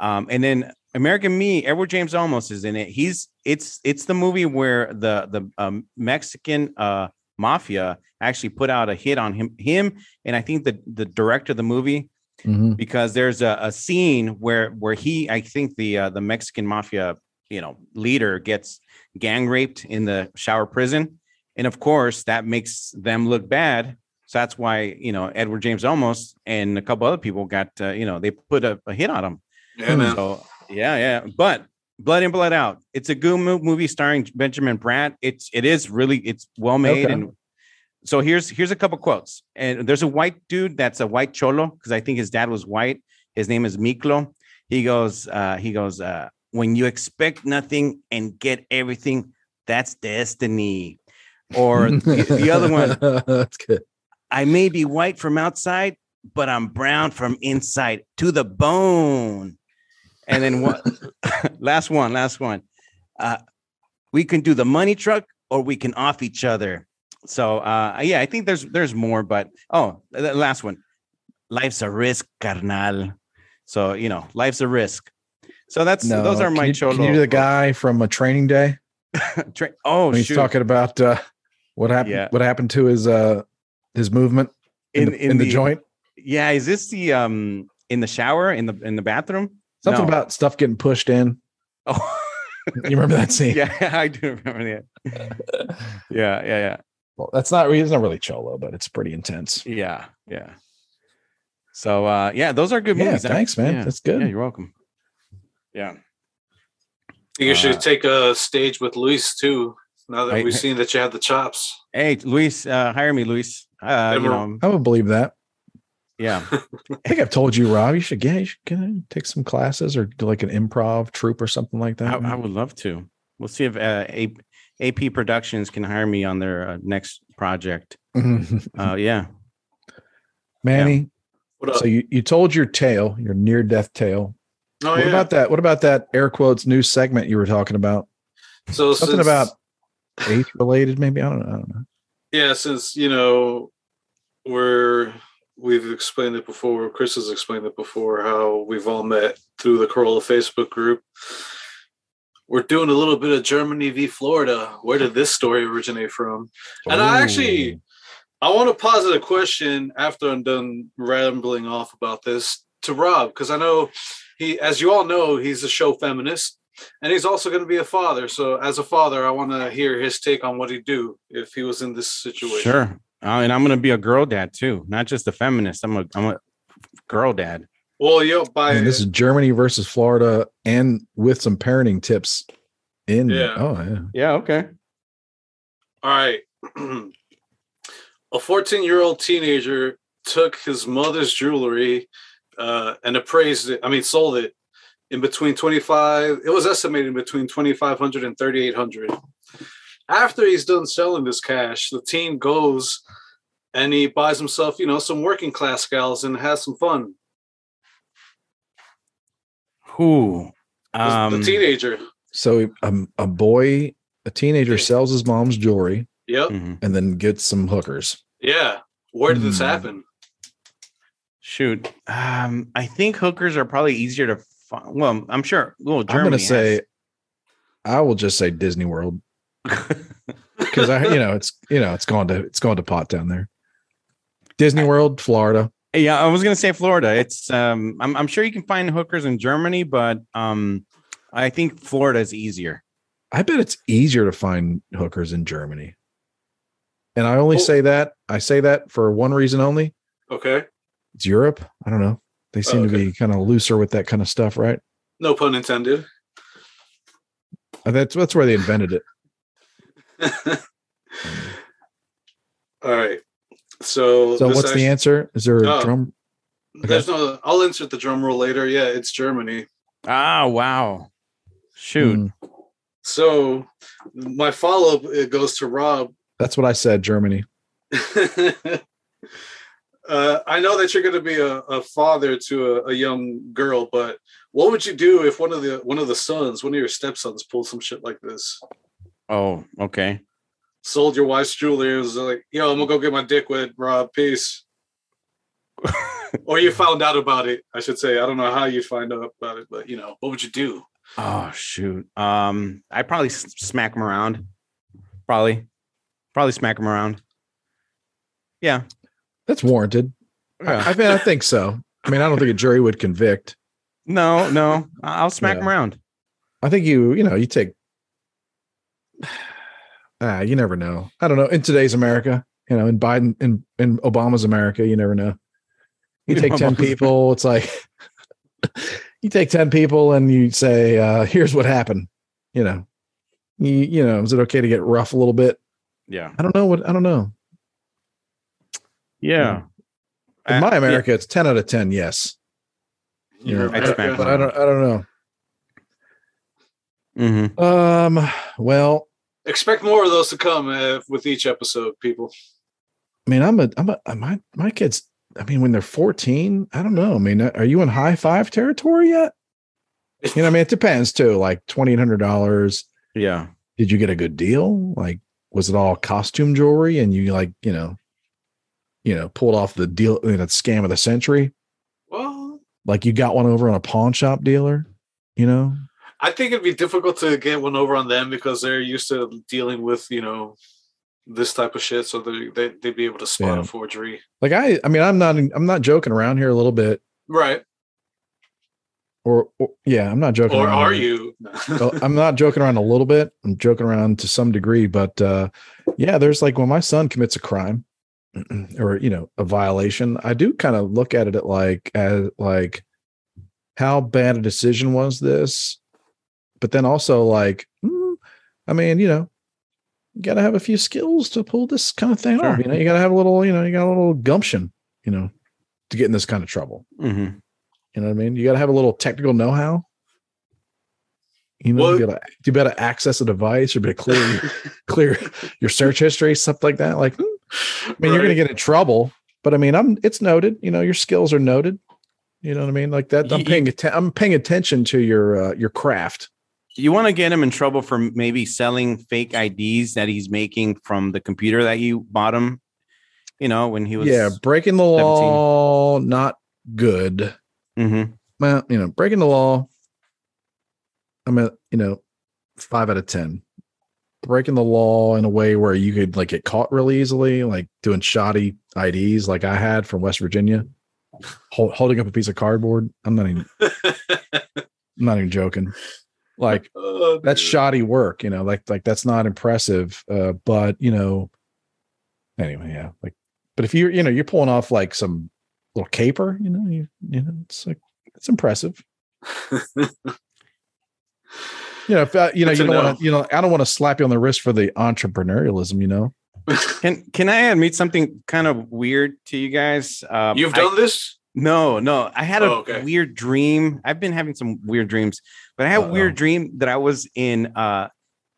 um, and then American Me, Edward James Olmos is in it. He's it's it's the movie where the the um, Mexican uh, mafia actually put out a hit on him him and I think the the director of the movie Mhm. because there's a, a scene where where he I think the uh, the Mexican mafia you know leader gets gang raped in the shower prison, and of course that makes them look bad So that's why you know Edward James Olmos and a couple other people got uh, you know they put a, a hit on him. Yeah, man. So yeah, yeah. But Blood in Blood Out. It's a good movie starring Benjamin Bratt. It's it is really it's well made Okay. and so here's here's a couple quotes. And there's a white dude that's a white cholo because I think his dad was white. His name is Miklo. He goes uh he goes uh when you expect nothing and get everything, that's destiny. Or the, the other one, That's good. I may be white from outside, but I'm brown from inside to the bone. And then what? last one, last one. Uh, we can do the money truck, or we can off each other. So uh, yeah, I think there's there's more, but oh, the last one. Life's a risk, carnal. So you know, life's a risk. So that's No, those are my you. Can you do the guy from a training day? Tra- oh, he's talking about uh, what happened. Yeah. What happened to his uh, his movement in, the, in the joint? Yeah, is this the um in the shower in the in the bathroom? Something No. about stuff getting pushed in. Oh, You remember that scene? yeah, I do remember that. Yeah, yeah, yeah. Well, that's not. It's not really cholo, but it's pretty intense. yeah, yeah. So, uh, yeah, those are good Yeah, movies. Thanks, man. yeah. That's good. Yeah, you're welcome. Yeah, You should Uh, take a stage with Luis too. Now that I- we've seen that you have the chops. hey, Luis, uh, hire me, Luis. Uh, you know, I would believe that. yeah, I think I've told you, Rob. You should get. You should get take some classes or do like an improv troupe or something like that. I would love to. We'll see if uh, A- AP Productions can hire me on their uh, next project. Uh, yeah, Manny, What up? so you, you told your tale, your near death tale. Oh what yeah. about that? What about that air quotes new segment you were talking about? so Something since- about faith related, maybe? I don't know. I don't know. yeah since you know we're we've explained it before chris has explained it before how we've all met through the carolla facebook group we're doing a little bit of germany v florida where did this story originate from and i actually i want to posit a question after i'm done rambling off about this to rob because i know he as you all know he's a show feminist and he's also going to be a father so as a father i want to hear his take on what he'd do if he was in this situation Sure. Uh, and I'm gonna be a girl dad too, not just a feminist. I'm a I'm a girl dad. Well, yo, by And this is Germany versus Florida, and with some parenting tips in. Yeah. Oh, yeah. Yeah. Okay. all right. a 14 year old teenager took his mother's jewelry uh, and appraised it. I mean, sold it in between 25. It was estimated between 2,500 and 3,800. After he's done selling this cash, the teen goes and he buys himself, you know, some working class gals and has some fun. Who? The- Um, the teenager. So um, a boy, a teenager sells his mom's jewelry Yep. mhm. and then gets some hookers. Yeah. Where did this Hmm. happen? Shoot. Um, I think hookers are probably easier to find. Well, I'm sure. Well, Germany I'm going to has- say, I will just say Disney World because I, you know, it's you know, it's gone to it's gone to pot down there. Disney World, Florida. yeah, I was gonna say Florida. It's um, I'm I'm sure you can find hookers in Germany, but um, I think Florida is easier. I bet it's easier to find hookers in Germany. And I only Oh. say that I say that for one reason only. Okay. It's Europe. I don't know. They seem to Okay. be kind of looser with that kind of stuff, right? No pun intended. Uh, That's that's where they invented it. All right. So, So this what's the answer? Is there a Oh. drum? There's no. I'll insert the drum roll later. Yeah, it's Germany. Ah, wow. Shoot. Hmm, So my follow up it goes to Rob. that's what I said. Germany. uh, I know that you're going to be a, a father to a, a young girl, but what would you do if one of the one of the sons, one of your stepsons, pulled some shit like this? Oh, okay. Sold your wife's jewelry. and was like, "Yo, I'm gonna go get my dick wet, Rob. Peace." or you found out about it, I should say. I don't know how you'd find out about it, but you know, what would you do? Oh shoot. Um, I probably smack him around. Probably, probably smack him around. Yeah. That's warranted. Yeah. I, I mean, I think so. I mean, I don't think a jury would convict. No, no. I'll smack him around. I think you, you know, you take. Ah, you never know. I don't know. In today's America, You know, in Biden in in Obama's America, you never know. You take ten people, it's like you take ten people and you say, uh, "Here's what happened." You know, you you know, is it okay to get rough a little bit? Yeah. I don't know what I don't know. Yeah. In Uh, my yeah. America, it's ten out of ten. Yes, You know, Yeah, I'd smack but I don't I don't know. Mhm. Um, well, expect more of those to come uh, with each episode, people. I mean, I'm a, I'm a, my, my kids. I mean, when they're 14, I don't know. I mean, are you in high five territory yet? You know, I mean, it depends too. Like twenty eight hundred dollars. Yeah. Did you get a good deal? Like, was it all costume jewelry? And you like, you know, you know, pulled off the deal, you know, scam of the century. Well, Like you got one over on a pawn shop dealer. You know, I think it'd be difficult to get one over on them because they're used to dealing with you know this type of shit, so they, they they'd be able to spot Yeah. a forgery. like I, I mean, I'm not, I'm not joking around here a little bit. Right? Or, or yeah, I'm not joking. Or around are you? I'm not joking around a little bit. I'm joking around to some degree, but uh, yeah, there's like when my son commits a crime or you know a violation, I do kind of look at it at like as like how bad a decision was this, but then also like, hmm, I mean, you know, you got to have a few skills to pull this kind of thing off. You know, you got to have a little, you know, you got a little gumption, you know, to get in this kind of trouble. Mhm. You know what I mean? You got to have a little technical know-how. You know, Well- you gotta you better access a device or be clear your- clear your search history, stuff like that. Like, hmm, I mean, you're gonna get in trouble, but I mean, I'm it's noted. You know, your skills are noted. You know what I mean? Like that. I'm paying atten- I'm paying attention to your uh, your craft. You want to get him in trouble for maybe selling fake IDs that he's making from the computer that you bought him. You know, when he was yeah, breaking the law, not good. Mm-hmm. Well, you know, breaking the law. I'm at you know five out of ten. Breaking the law in a way where you could like get caught really easily, like doing shoddy IDs, like I had from West Virginia, hol- holding up a piece of cardboard. I'm not even, I'm not even joking. Like Oh, that's shoddy work, you know. Like like that's not impressive. Uh, but you know, anyway, yeah. Like, but if you're you know you're pulling off like some little caper, you know, you you know, it's like it's impressive. You know, if uh, you know, you don't know. want to, you know, I don't want to slap you on the wrist for the entrepreneurialism, you know. Can can I admit something kind of weird to you guys? Uh, You've I- done this? No, no. I had a Oh, okay. weird dream. I've been having some weird dreams, but I had a Uh-oh. weird dream that I was in uh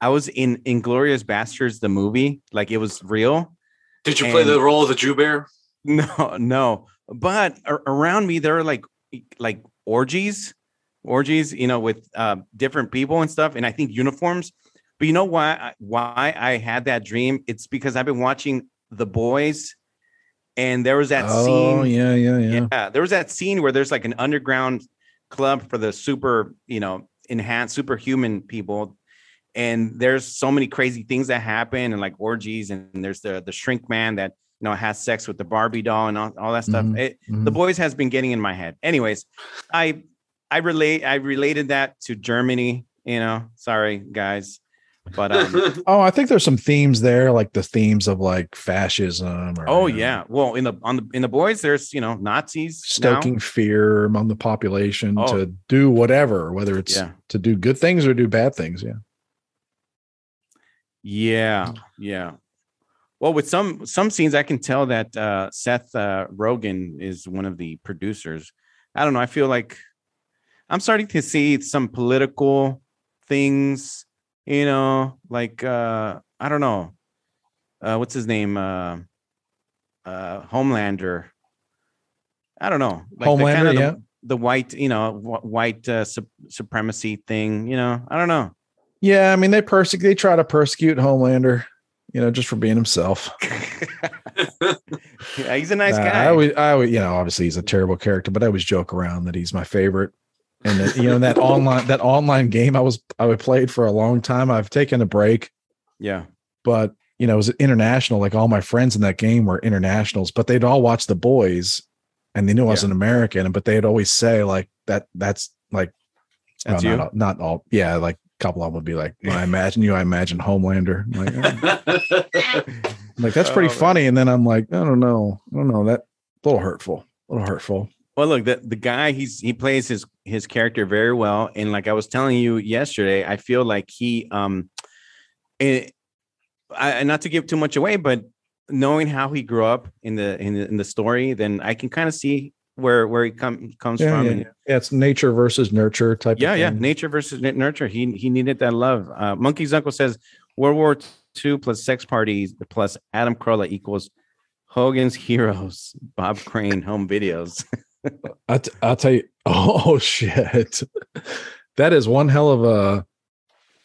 I was in Inglourious Basterds the movie, like it was real. Did you play the role of the Jew Bear? No, no. But a- around me there are like like orgies, orgies, you know, with uh different people and stuff and I think uniforms. But you know why why I had that dream? It's because I've been watching The Boys and there was that oh scene Oh yeah, yeah, yeah. yeah, there was that scene where there's like an underground club for the super, you know, enhanced superhuman people. And there's so many crazy things that happen and like orgies, and there's the the shrink man that you know has sex with the Barbie doll and all, all that stuff. Mhm, It, mhm. The boys has been getting in my head. Anyways, I I relate I related that to Germany, you know. Sorry, guys. But um Oh, I think there's some themes there, like the themes of like fascism. Or, oh you know, yeah. Well, in the on the in the boys, there's you know Nazis now. stoking fear among the population Oh. to do whatever, whether it's Yeah. to do good things or do bad things. Yeah. Yeah, yeah. Well, with some some scenes, I can tell that uh, Seth uh, Rogen is one of the producers. I don't know. I feel like I'm starting to see some political things. You know, like uh, I don't know, uh, what's his name, uh, uh, Homelander. I don't know, like the Homelander, kind of the, yeah. the white, you know, white uh, sup- supremacy thing. You know, I don't know. Yeah. I mean, they persecute, they try to persecute Homelander, you know, just for being himself. yeah, he's a nice Uh, guy. I always, I always, you know, obviously he's a terrible character, but I always joke around that he's my favorite. And that, you know, that online, that online game I was, I would played for a long time. I've taken a break, yeah. but you know, it was international. Like all my friends in that game were internationals, but they'd all watch the boys and they knew I was an American, but they'd always say like that, that's like, That's well, you. Not, all- not all. Yeah. Like a couple of them would be like, when I imagine you, I imagine Homelander. I'm like, "Oh." like that's pretty Oh, man. funny. And then I'm like, I don't know, I don't know, that a little hurtful, a little hurtful. Well, look, the, the guy he's he plays his his character very well, and like I was telling you yesterday, I feel like he um, it, I not to give too much away, but knowing how he grew up in the in the, in the story, then I can kind of see where where he come comes Yeah, from. yeah, yeah, it's nature versus nurture type. yeah, yeah. Nature versus nurture. He he needed that love. Uh, Monkey's uncle says World War II plus sex parties plus Adam Carolla equals Hogan's Heroes. Bob Crane home videos. I t- I'll tell you. Oh shit, that is one hell of a.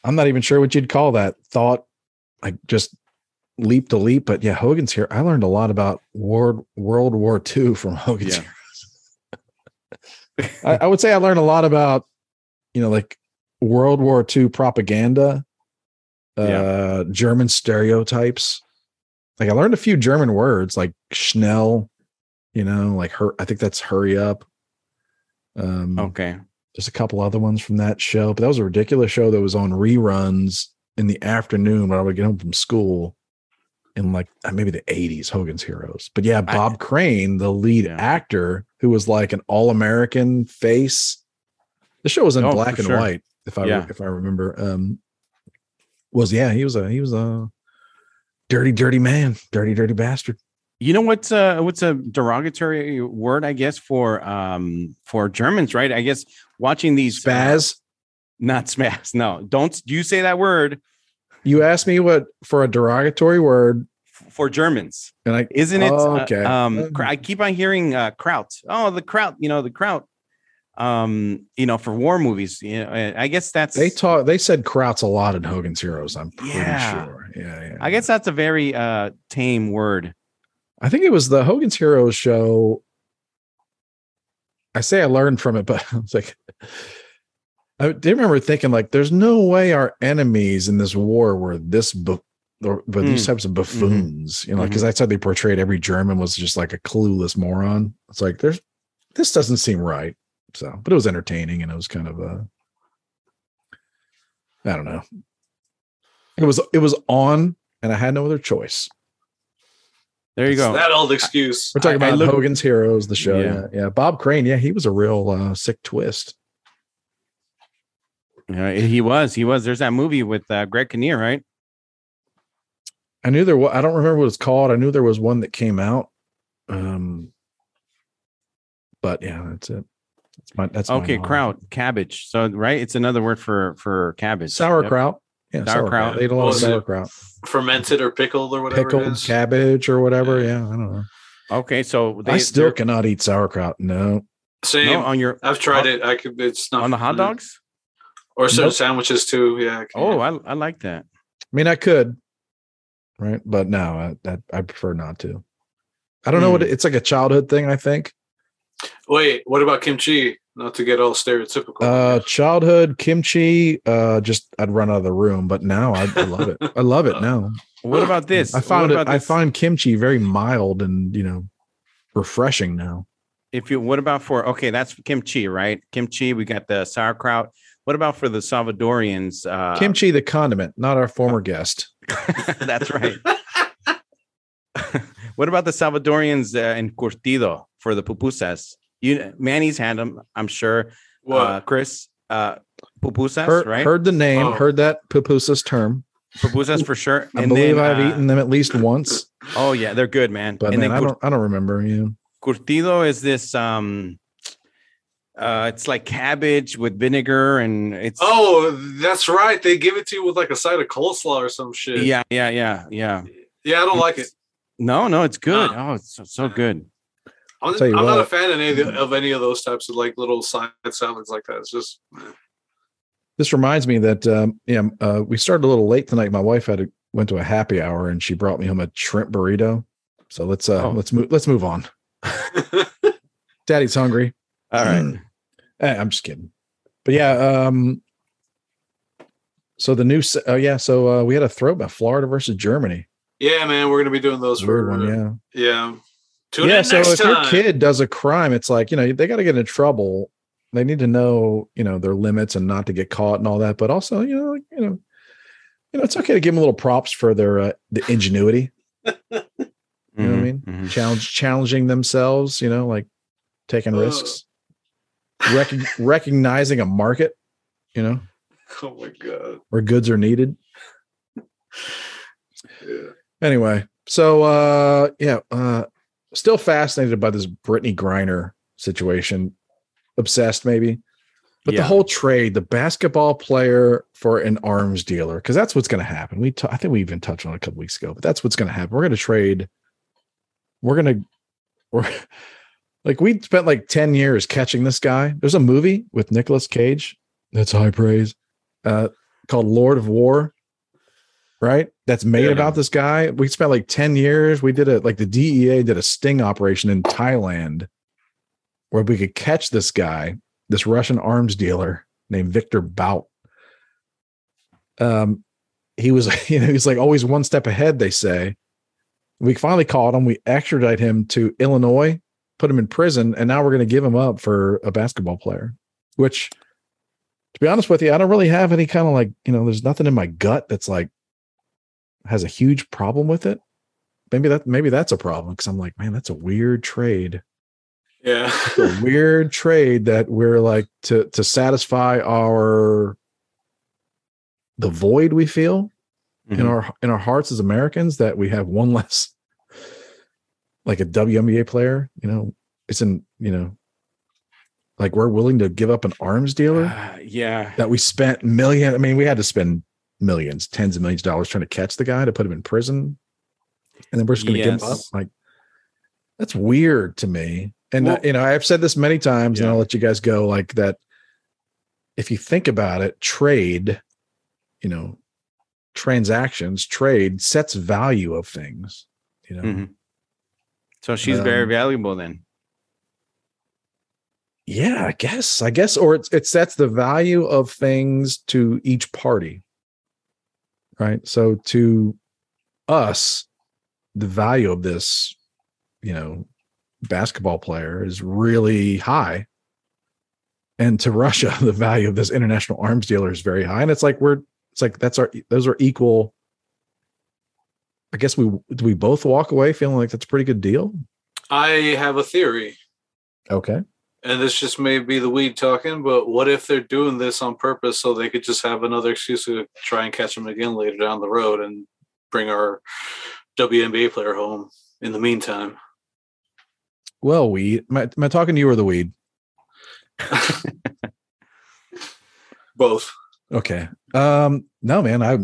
I'm not even sure what you'd call that thought. Like just leap to leap, but yeah, Hogan's here. I learned a lot about World World War II from Hogan's Yeah. I, I would say I learned a lot about, you know, like World War II propaganda, uh, Yeah. German stereotypes. Like I learned a few German words like Schnell, you know, like her. I think that's hurry up. Um, okay. just a couple other ones from that show, but that was a ridiculous show that was on reruns in the afternoon when I would get home from school in like uh, maybe the 80s, Hogan's Heroes. But yeah, I- Bob Crane, the lead Yeah. actor who was like an all-American face. The show was in Oh, black and sure. white, if I Yeah. if I remember. Um was yeah, he was a he was a dirty, dirty man, dirty, dirty bastard. You know what's uh what's a derogatory word I guess for um for Germans, right? I guess watching these uh, not spaz. No, don't you say that word You asked me what for a derogatory word, for Germans. and I Isn't it? Oh, uh, okay. um, I keep on hearing uh, kraut. Oh, the kraut. You know the kraut. Um, you know, for war movies. You know, uh, I guess that's. They talk. They said Krauts a lot in Hogan's Heroes. I'm pretty Yeah. sure. Yeah, yeah. I guess that's a very uh tame word. I think it was the Hogan's Heroes show. I say I learned from it, but I was like, I did remember thinking like, there's no way our enemies in this war were this book. Or, but these Mm. types of buffoons, you know, because that's how they portrayed every German was just like a clueless moron. It's like there's this doesn't seem right. So, but it was entertaining and it was kind of a, I don't know. It was it was on, and I had no other choice. There you It's go. that old excuse. We're talking I- I about look- Hogan's Heroes, the show. Yeah. Yeah. yeah, Bob Crane. Yeah, he was a real uh, sick twist. Yeah, he was. He was. There's that movie with uh, Greg Kinnear, right? I knew there was. I don't remember what it's called. I knew there was one that came out. Um, but yeah, that's it. That's my. That's okay, knowledge. kraut, cabbage. So right, it's another word for for cabbage. Yep. sauerkraut. Yeah, Sauerkraut. sauerkraut. They ate a lot of sauerkraut, Fermented or pickled or whatever pickled is. cabbage or whatever. Yeah, I don't know. Okay, so I still cannot eat sauerkraut. No, Same. no, on your I've tried it. I could. It's not on the hot dogs. or certain Nope. sandwiches too. Yeah. I Oh. I, I like that. I mean I could, right? But no, I, that I prefer not to. I don't know what Hmm. it, it's like a childhood thing. I think. wait. What about kimchi? Not to get all stereotypical. Uh, childhood kimchi. Uh, just I'd run out of the room, but now I, I love it. I love it now. What about this? I found it. about I find kimchi very mild and you know refreshing now. if you what about for okay, that's kimchi, right? Kimchi. We got the sauerkraut. What about for the Salvadorians? Uh, kimchi, the condiment, not our former guest. that's right. what about the Salvadorians uh, in curtido for the pupusas? You Manny's had them, I'm sure. what? Uh, Chris, uh, pupusas, Heard, right? heard the name, Oh. heard that pupusas term. pupusas for sure. I And believe then, I've uh, eaten them at least once, Oh yeah, they're good, man. but and man, then I cur- don't. I don't remember. You. curtido is this um uh it's like cabbage with vinegar and it's oh, that's right. They give it to you with like a side of coleslaw or some shit. yeah yeah yeah yeah Yeah, I don't like it. no no it's good Nah. oh it's so, so good I'm, Tell you I'm not a fan of any of, the, of any of those types of like little side salads like that. It's just This reminds me that um, yeah, uh, we started a little late tonight. My wife had a, went to a happy hour and she brought me home a shrimp burrito. So let's uh Oh. let's move let's move on. Daddy's hungry. all right Eh, I'm just kidding. But yeah, um so the new se- oh yeah, so uh we had a throwback Florida versus Germany. yeah, man. We're gonna be doing those Weird for one, yeah. yeah. Tune yeah, in so next if your kid does a crime, it's like, you know, they got to get in trouble. They need to know, you know, their limits and not to get caught and all that. But also, you know, like, you know, you know, it's okay to give them a little props for their uh, the ingenuity. You know what I mean? Mhm, mhm. Challenge challenging themselves, you know, like taking Uh. risks. Recog- recognizing a market, you know, Oh my god. where goods are needed. Yeah. Anyway, so uh yeah, uh still fascinated by this Brittney Griner situation. Obsessed maybe. But the whole trade, the basketball player for an arms dealer, because that's what's going to happen. We, t- I think we even touched on it a couple weeks ago, but that's what's going to happen. We're going to trade. We're going to, we're like we spent like ten years catching this guy. There's a movie with Nicolas Cage that's high praise, uh, called Lord of War. Right, that's made Yeah. about this guy. We spent like ten years. We did it like the DEA did a sting operation in Thailand, where we could catch this guy this Russian arms dealer named Victor Bout. Um, he was, you know, he's like always one step ahead. They say. We finally caught him. We extradite him to Illinois, put him in prison, and now we're going to give him up for a basketball player. Which, to be honest with you, I don't really have any kind of like, you know, there's nothing in my gut that's like has a huge problem with it. Maybe that maybe that's a problem because I'm like, man, that's a weird trade Yeah. a weird trade that we're like to to satisfy our the void we feel in Mhm. our in our hearts as Americans that we have one less like a WNBA player, you know, it's in, you know, like we're willing to give up an arms dealer Uh, yeah. that we spent million I mean, we had to spend millions, tens of millions of dollars trying to catch the guy to put him in prison. And then we're just going to give him up. Like that's weird to me. And uh, you know, I've said this many times, and I'll let you guys go. Like that, if you think about it, trade, you know, transactions, trade sets value of things. You know, Mhm. So she's very Um, valuable then. yeah, I guess, I guess, or it's it sets the value of things to each party, right? So to us, the value of this, you know, basketball player is really high. And to Russia, the value of this international arms dealer is very high. And it's like we're it's like that's our those are equal. I guess we do we both walk away feeling like that's a pretty good deal. I have a theory, Okay. And this just may be the weed talking, but what if they're doing this on purpose so they could just have another excuse to try and catch them again later down the road and bring our WNBA player home in the meantime? Well, weed. Am I, am I talking to you or the weed? Both. Okay. Um, no, man, I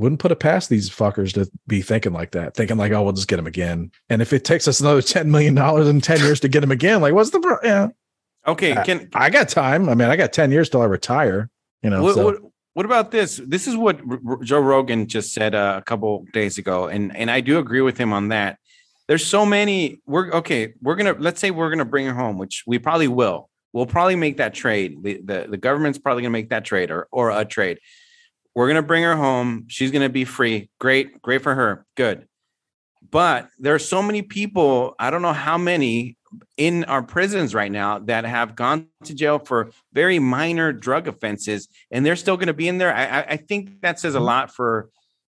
wouldn't put it past these fuckers to be thinking like that, thinking like, oh, we'll just get him again. And if it takes us another ten million dollars in ten years to get him again, like, what's the pro- yeah? Okay. Can I got time. I mean, I got ten years till I retire. You know, what, so what, what about this? This is what R- Joe Rogan just said uh, a couple days ago, and and I do agree with him on that. There's so many. We're okay. We're gonna let's say we're gonna bring her home, which we probably will. We'll probably make that trade. The the, the government's probably gonna make that trade or or a trade. We're gonna bring her home. She's gonna be free. Great, great for her. Good. But there are so many people. I don't know how many in our prisons right now that have gone to jail for very minor drug offenses and they're still going to be in there. I, I, I think that says a mm-hmm. lot for,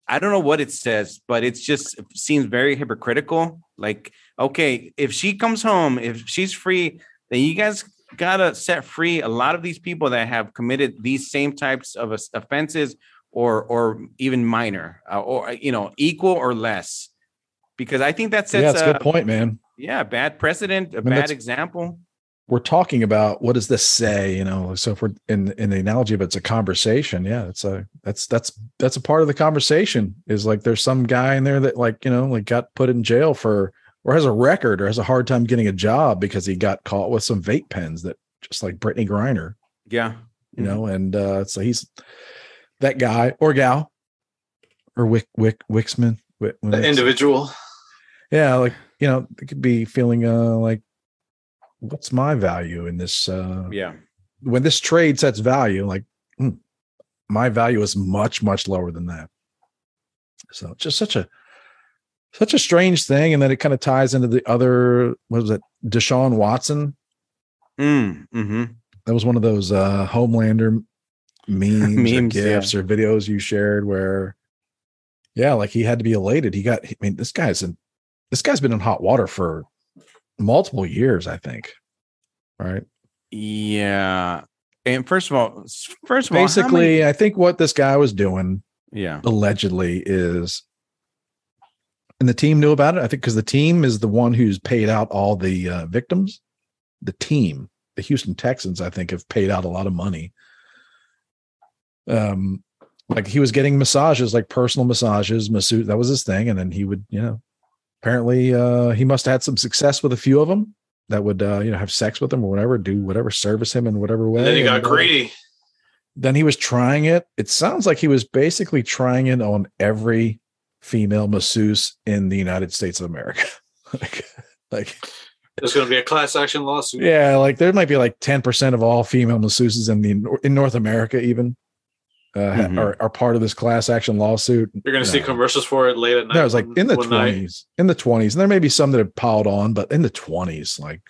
I don't know what it says, but it's just it seems very hypocritical. Like, okay, if she comes home, if she's free, then you guys got to set free a lot of these people that have committed these same types of offenses or, or even minor uh, or, you know, equal or less. Because I think that sets yeah, it's a good point, man. yeah, bad precedent, a mean, bad example. We're talking about what does this say? You know, so if we're in in the analogy, but it's a conversation. Yeah, it's a that's that's that's a part of the conversation. Is like there's some guy in there that like you know like got put in jail for or has a record or has a hard time getting a job because he got caught with some vape pens that just like Brittney Griner. Yeah. you know, and uh, so he's that guy or gal or Wick Wick Wixman. Wick, The individual. yeah, like you know, they could be feeling uh like, what's my value in this? uh Yeah. When this trade sets value, like hmm, my value is much much lower than that. So just such a such a strange thing, and then it kind of ties into the other. What was it? Deshaun Watson. Mm, hmm that was one of those uh Homelander memes, or Memes, yeah. gifs or videos you shared where Yeah, like he had to be elated. He got. I mean, this guy's in. This guy's been in hot water for multiple years. I think. Right. Yeah. And first of all, first of all, how Basically, I think what this guy was doing yeah. allegedly is, and the team knew about it. I think because the team is the one who's paid out all the uh, victims. The team, the Houston Texans, I think, have paid out a lot of money. Um, like he was getting massages, like personal massages, masseuse. That was his thing, and then he would, you know, apparently, uh, he must have had some success with a few of them that would, uh, you know, have sex with him or whatever, do whatever, service him in whatever way. And then he got uh, greedy. then he was trying it. It sounds like he was basically trying it on every female masseuse in the United States of America. like, like, There's going to be a class action lawsuit. yeah, like there might be like 10% of all female masseuses in the in North America even uh, ha- Mhm. are, are part of this class action lawsuit. You're going to see No. commercials for it late at night. No, it was like in the one night. 20s, in the 20s. And there may be some that have piled on, but in the 20s, like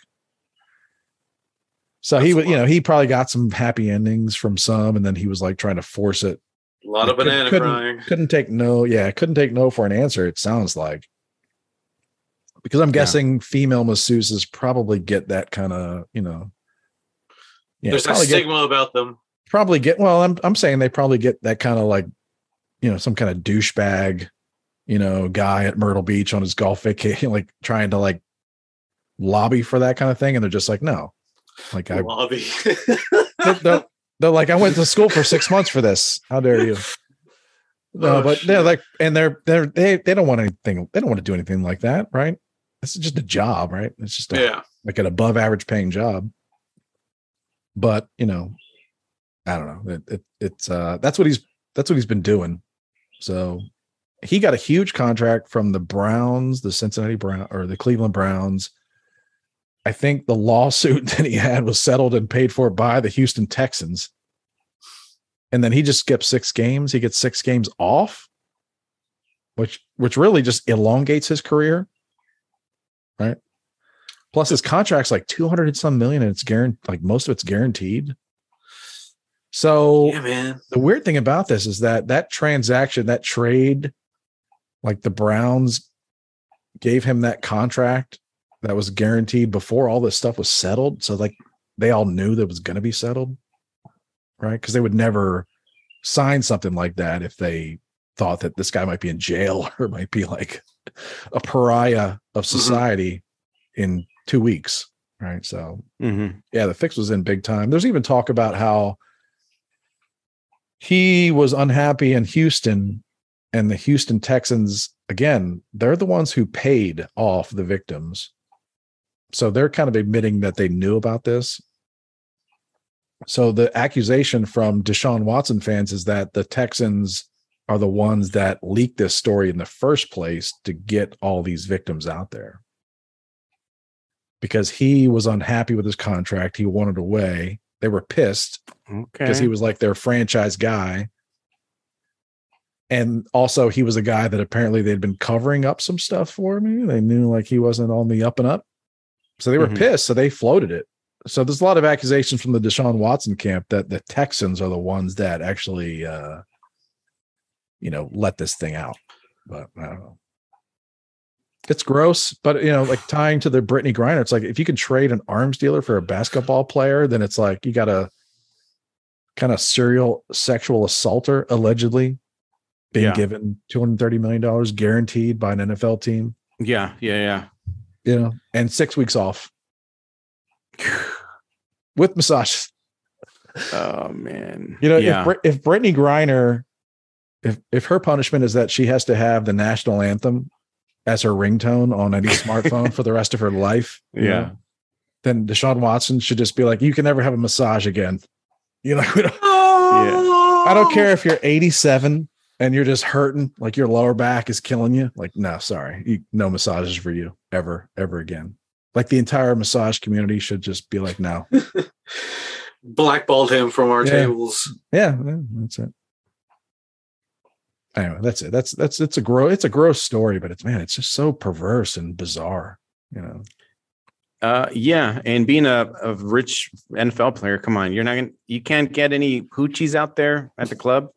so he That's a would, you know, he probably got some happy endings from some, and then he was like trying to force it A lot of Couldn't- banana couldn't- crying. couldn't take no yeah couldn't take no for an answer it sounds like because i'm Yeah. guessing female masseuses probably get that kind of you know yeah There's a probably get, stigma about them. probably get well i'm i'm saying they probably get that kind of like you know some kind of douchebag you know guy at myrtle beach on his golf vacation like trying to like lobby for that kind of thing and they're just like no like i Lobby. they're, they're- they're like, I went to school for six months for this. How dare you? No, Oh, but they're like, and they're they're they they don't want anything. They don't want to do anything like that, right? This is just a job, right? It's just a, yeah. like an above average paying job. But you know, I don't know. It, it it's uh that's what he's that's what he's been doing. So he got a huge contract from the Browns, the Cincinnati Brown or the Cleveland Browns. I think the lawsuit that he had was settled and paid for by the Houston Texans. And then he just skips six games. He gets six games off, which which really just elongates his career. Right. Plus his contract's like 200 and some million and it's guaranteed like most of it's guaranteed. So Yeah, the weird thing about this is that that transaction, that trade, like the Browns gave him that contract that was guaranteed before all this stuff was settled. So like they all knew that it was going to be settled, right? Because they would never sign something like that if they thought that this guy might be in jail or might be like a pariah of society in two weeks, right? So Mhm. yeah, the fix was in big time. There's even talk about how he was unhappy in Houston and the Houston Texans again, they're the ones who paid off the victims. So they're kind of admitting that they knew about this. So the accusation from Deshaun Watson fans is that the Texans are the ones that leaked this story in the first place to get all these victims out there. Because he was unhappy with his contract, he wanted away. They were pissed Okay. because he was like their franchise guy. And also, he was a guy that apparently they'd been covering up some stuff for me. They knew like he wasn't on the up and up. So they were Mhm. pissed. So they floated it. So there's a lot of accusations from the Deshaun Watson camp that the Texans are the ones that actually, uh, you know, let this thing out. But I don't know. It's gross, but you know, like tying to the Brittney Griner, it's like if you can trade an arms dealer for a basketball player, then it's like you got a kind of serial sexual assaulter allegedly being Yeah. given two hundred thirty million dollars guaranteed by an NFL team, yeah, yeah, yeah. You know, and six weeks off with massages. Oh man. You know, yeah. if if Brittney Griner, if if her punishment is that she has to have the national anthem as her ringtone on any smartphone for the rest of her life, you Yeah. know, then Deshaun Watson should just be like, you can never have a massage again. You know, we don't, oh. I don't care if you're 87 and you're just hurting, like your lower back is killing you. Like, no, sorry, you, no massages for you ever, ever again. Like the entire massage community should just be like, no, Blackballed him from our Yeah. tables. Yeah, yeah, that's it. Anyway, that's it. That's that's it's a gross it's a gross story, but it's man, it's just so perverse and bizarre. You know, Uh, yeah, and being a, a rich NFL player, come on, you're not gonna, you can't get any hoochies out there at the club.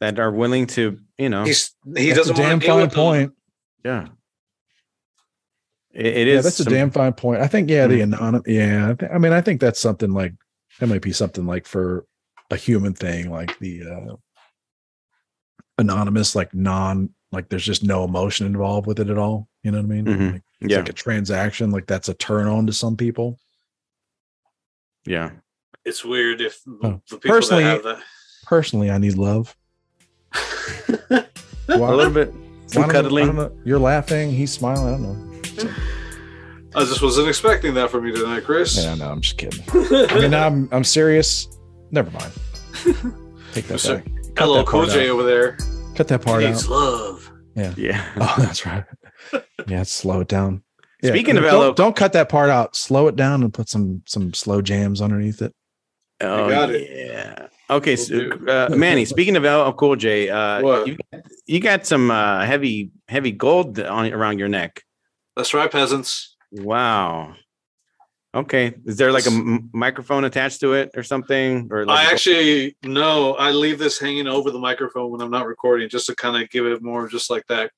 That are willing to, you know, He's he That's doesn't a damn want to deal fine with them. point. yeah. It, it Yeah, is. that's a some- damn fine point. I think, yeah, the anonymous. Yeah, I, thi- I mean, I think that's something like that might be something like for a human thing, like the uh anonymous, like non, like there's just no emotion involved with it at all. You know what I mean? Mhm. Like, it's Yeah. like a transaction. Like that's a turn on to some people. Yeah. It's weird if Oh. the people Personally- that have that. Personally, I need love. A little bit. Some Why don't- I cuddling. don't. You're laughing. He's smiling. I don't know. I just wasn't expecting that from you tonight, Chris. Yeah, no, I'm just kidding. I mean, I'm I'm serious. Never mind. Take that Mr. back. Got a little that cool J over there. Cut that part Needs out. love. Yeah. Yeah. Oh, that's right. Yeah, slow it down. Yeah, Speaking of don't, Elo- don't cut that part out. Slow it down and put some some slow jams underneath it. Oh, got it. Yeah. Okay, so, uh, Manny. Speaking of LL Cool J, uh, you you got some uh, heavy heavy gold on around your neck. That's right, peasants. Wow. Okay, is there like a m- microphone attached to it or something? Or like I actually no, I leave this hanging over the microphone when I'm not recording, just to kind of give it more, just like that,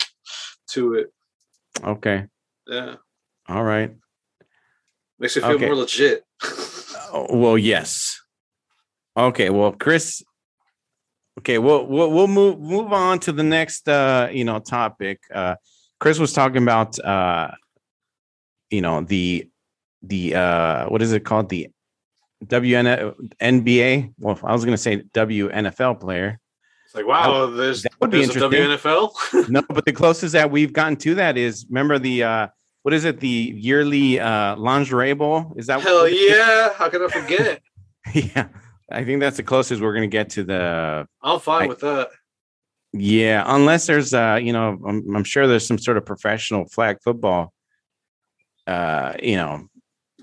to it. okay, Yeah, all right. makes it feel Okay. more legit. Oh, well, yes. Okay, well, Chris. Okay, we'll we'll we'll move move on to the next uh you know topic. Uh Chris was talking about uh you know the the uh what is it called the WN NBA. Well, I was gonna say WNFL player. It's like, wow, there's That would be there's a interesting. WNFL. No, but the closest that we've gotten to that is remember the uh what is it the yearly uh lingerie bowl? Is that Hell what it is? yeah! How could I forget? It? Yeah. I think that's the closest we're gonna get to the I'm fine I- with that. Yeah, unless there's uh, you know, I'm, I'm sure there's some sort of professional flag football uh, you know,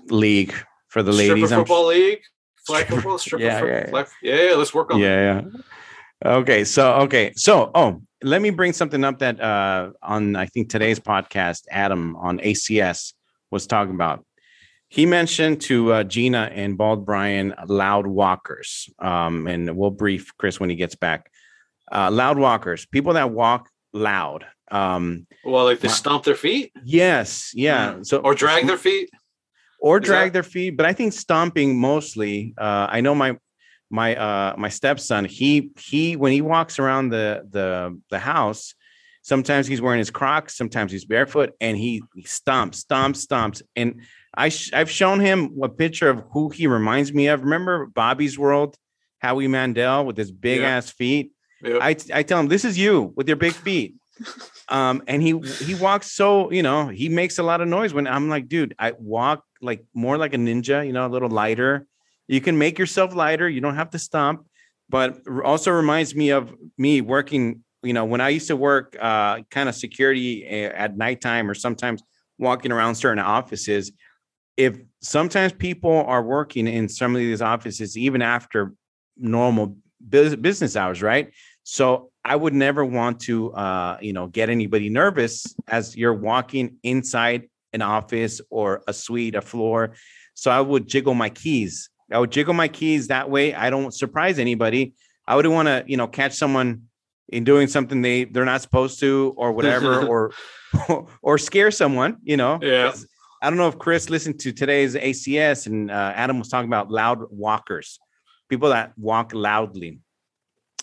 league for the Stripper ladies. I'm football league, flag Stripper- football, stripper yeah, yeah, yeah. flag. Yeah, yeah, let's work on that. yeah, yeah. Okay, so okay, so oh, let me bring something up that uh on I think today's podcast, Adam on ACS was talking about. He mentioned to uh, Gina and Bald Bryan loud walkers, um, and we'll brief Chris when he gets back. Uh, loud walkers, people that walk loud. Um, Well, like they stomp their feet yes, yeah. So or drag their feet. or Is drag that- their feet but i think stomping mostly uh i know my my uh my stepson he he when he walks around the the the house sometimes he's wearing his crocs sometimes he's barefoot and he, he stomps stomps stomps and i sh- i've shown him a picture of who he reminds me of remember bobby's world howie mandel with his big Yeah. ass feet Yeah. I, I tell him this is you with your big feet. Um, and he he walks so you know he makes a lot of noise when I'm like, dude, I walk like more like a ninja, you know, a little lighter. You can make yourself lighter. You don't have to stomp, but also reminds me of me working. You know, when I used to work uh, kind of security uh, at nighttime or sometimes walking around certain offices. If sometimes people are working in some of these offices even after normal business hours, right? So I would never want to, uh, you know, get anybody nervous as you're walking inside an office or a suite, a floor. So I would jiggle my keys. I would jiggle my keys that way. I don't surprise anybody. I wouldn't want to, you know, catch someone in doing something they they're not supposed to or whatever, or or scare someone. You know. Yeah. I don't know if Chris listened to today's ACS and uh, Adam was talking about loud walkers, people that walk loudly.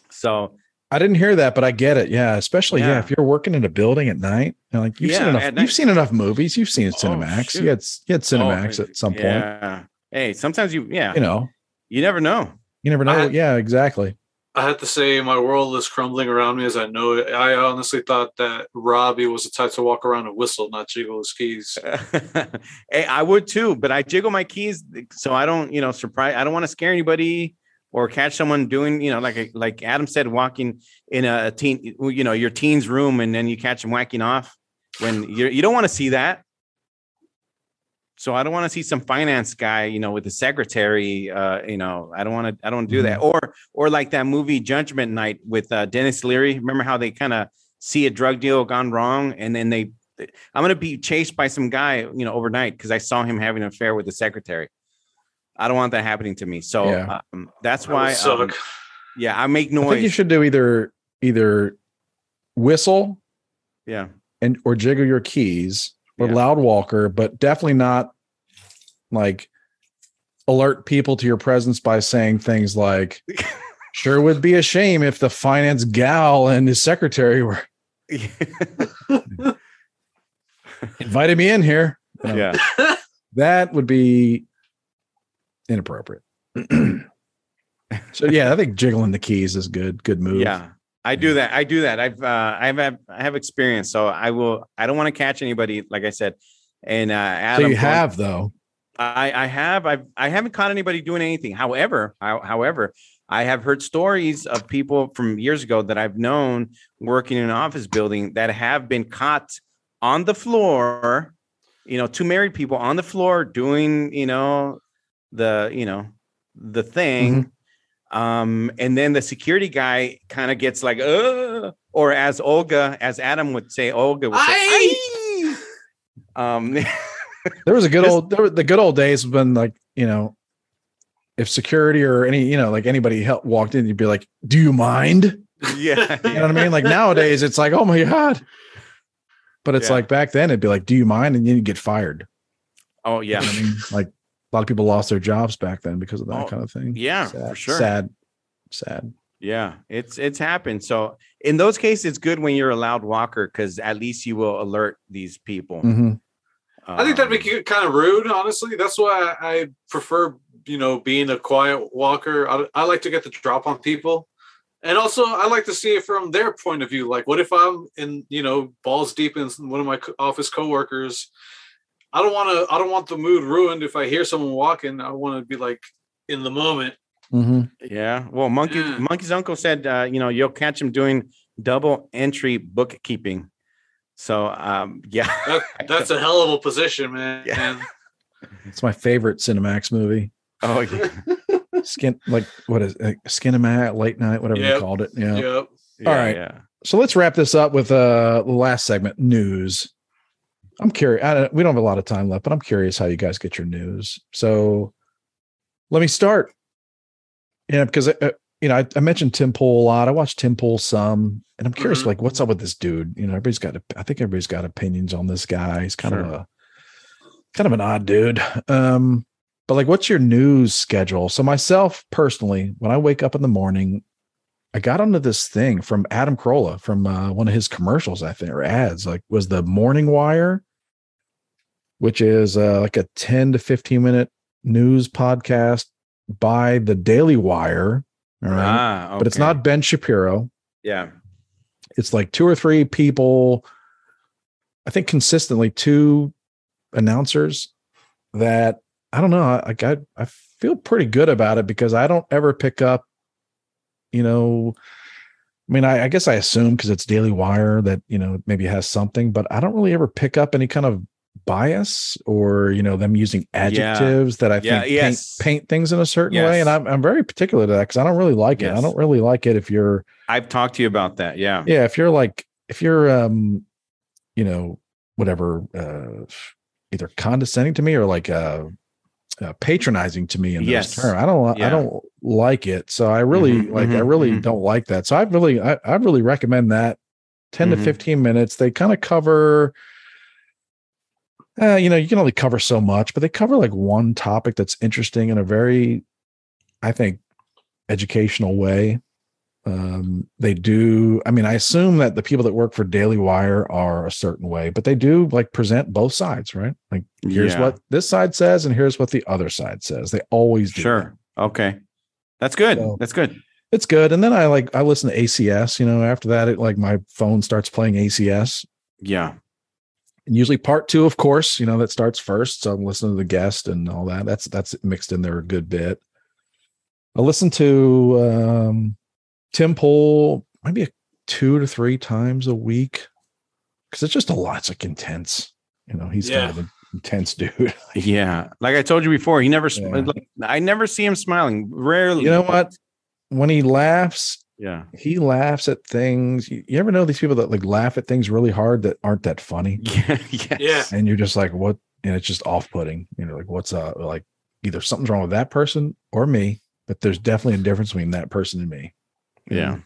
So I didn't hear that, but I get it. Yeah, especially yeah, Yeah. if you're working in a building at night, you know, like you've Yeah, seen enough. You've seen enough movies. You've seen Cinemax. shoot. you had you had Cinemax Oh, at some point. Yeah. Hey, sometimes you, yeah, You know, you never know. you never know. I- yeah, exactly. I had to say my world is crumbling around me as I know it. I honestly thought that Robbie was the type to walk around and whistle, not jiggle his keys. hey, I would too, but I jiggle my keys so I don't, you know, surprise. I don't want to scare anybody or catch someone doing, you know, like like Adam said, walking in a teen, you know, your teen's room, and then you catch them whacking off when you you don't want to see that. So I don't want to see some finance guy, you know, with the secretary. Uh, you know, I don't want to. I don't wanna do that. Or or like that movie Judgment Night with uh, Denis Leary. Remember how they kind of see a drug deal gone wrong, and then they. I'm gonna be chased by some guy, you know, overnight because I saw him having an affair with the secretary. I don't want that happening to me. So Yeah. um, that's That why. suck. um, yeah, I make noise. I think you should do either either whistle Yeah. and or jiggle your keys or Yeah. loud walker, but definitely not like alert people to your presence by saying things like sure would be a shame if the finance gal and his secretary were invited me in here. Know, yeah. That would be inappropriate. so yeah, I think jiggling the keys is good. Good move. Yeah. I do that. I do that. I've uh, I've had, I have experience, so I will. I don't want to catch anybody, like I said. And uh, So you have though. I I have. I've I haven't caught anybody doing anything. However, how, however, I have heard stories of people from years ago that I've known working in an office building that have been caught on the floor. You know, two married people on the floor doing you know the you know the thing. Um, and then the security guy kind of gets like, uh, or as Olga, as Adam would say, Olga would say, "Aye." um, There was a good old there were the good old days when like, you know, if security or any, you know, like anybody helped walked in, you'd be like, Do you mind? yeah, You know what I mean? Like nowadays it's like, oh my God. But it's Yeah. like back then it'd be like, Do you mind? And then you get fired. oh You yeah, know I mean? Like a lot of people lost their jobs back then because of that Oh, kind of thing. yeah, sad, for sure. Sad. Sad. yeah. It's it's happened. So in those cases, it's good when you're a loud walker because at least you will alert these people. Mhm. I think that'd Um, be kind of rude, honestly. That's why I prefer, you know, being a quiet walker. I, I like to get the drop on people. And also, I like to see it from their point of view. Like, what if I'm in, you know, balls deep in one of my co- office coworkers? I don't want to. I don't want the mood ruined if I hear someone walking. I want to be like in the moment. Mhm. Yeah. Well, Monkey Yeah. Monkey's uncle said, uh, you know, you'll catch him doing double entry bookkeeping. So um, yeah. That, that's a hell of a position, man. Yeah. It's my favorite Cinemax movie. oh yeah. Skin like what is it? Skinemax, late night, whatever you called it. Yeah. Yep. yeah, right. Yeah. So let's wrap this up with uh the last segment, news. I'm curious. Don't, we don't have a lot of time left, but I'm curious how you guys get your news. So let me start. Yeah, because uh, you know I, I mentioned Tim Pool a lot. I watched Tim Pool some, and I'm curious, Mhm. like, what's up with this dude? You know, everybody's got. I think everybody's got opinions on this guy. He's kind of a kind of an odd dude. Um, but like, what's your news schedule? So myself personally, when I wake up in the morning, I got onto this thing from Adam Carolla from uh, one of his commercials, I think, or ads. Like, was the Morning Wire, which is uh, like a 10 to 15 minute news podcast by the Daily Wire. All right. Ah, But it's not Ben Shapiro. Yeah. It's like two or three people, I think consistently two announcers that I don't know. Like I, I feel pretty good about it because I don't ever pick up, you know, I mean, I, I guess I assume because it's Daily Wire that, you know, maybe has something, but I don't really ever pick up any kind of bias or, you know, them using adjectives that I Yeah, think yes. paint, paint things in a certain way. And I'm, I'm very particular to that because I don't really like it. I don't really like it if you're, I've talked to you about that. Yeah. yeah if you're like if you're um you know whatever uh either condescending to me or like uh, uh patronizing to me in Yes. this term i don't i don't like it so i really Mhm, like i mhm, really mhm. don't like that so i really i, I really recommend that 10 Mhm. to 15 minutes they kind of cover uh, you know you can only cover so much but they cover like one topic that's interesting in a very i think educational way um they do i mean i assume that the people that work for daily wire are a certain way but they do like present both sides right like here's Yeah. what this side says and here's what the other side says they always do that. Sure. Okay. That's good. So- That's good. it's good and then i like i listen to acs you know after that it like my phone starts playing acs Yeah. And usually part two of course you know that starts first so i'm listening to the guest and all that that's that's mixed in there a good bit i listen to um tim pool maybe a two to three times a week because it's just a lot it's like intense you know he's Yeah. kind of an intense dude Yeah. Like I told you before, he never, Yeah. like, I never see him smiling. Rarely. you know what when he laughs Yeah. he laughs at things you, you ever know these people that like laugh at things really hard that aren't that funny Yeah. Yes. Yeah. and you're just like what and it's just off-putting you know like what's uh like either something's wrong with that person or me but there's definitely a difference between that person and me Yeah.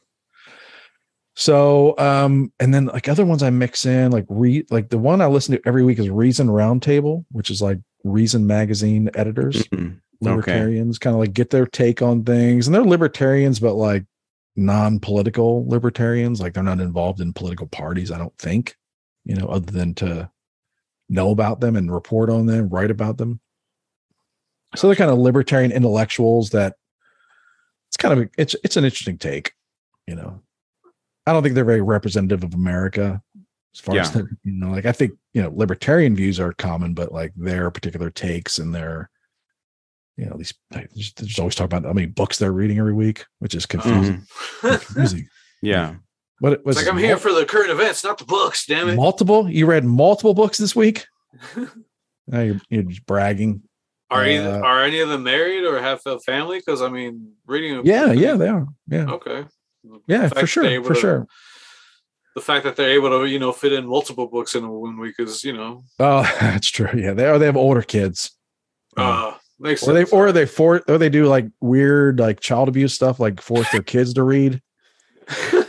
So, um, and then like other ones I mix in, like re like the one I listen to every week is Reason Roundtable, which is like Reason magazine editors, Mhm. libertarians, kind of like get their take on things. And they're libertarians, but like non-political libertarians, like they're not involved in political parties, I don't think, you know, other than to know about them and report on them, write about them. So they're kind of libertarian intellectuals that it's kind of it's it's an interesting take, you know. I don't think they're very representative of America as far as Yeah. the, you know, like I think you know libertarian views are common, but like their particular takes and their you know these they just, they just always talk about how many books they're reading every week, which is confusing. Mhm. confusing. Yeah. What it was like I'm here for the current events, not the books. Damn it! multiple? You read multiple books this week? Now you're, you're just bragging. Are either, Uh, are any of them married or have a family? Because I mean, reading. a- Yeah, yeah, they are. Yeah, Okay. yeah, for sure, for to- sure. The fact that they're able to, you know, fit in multiple books in a one week is, you know, Oh, that's true. Yeah, they are. They have older kids. uh, makes or they or they for or they do like weird like child abuse stuff like force their kids to read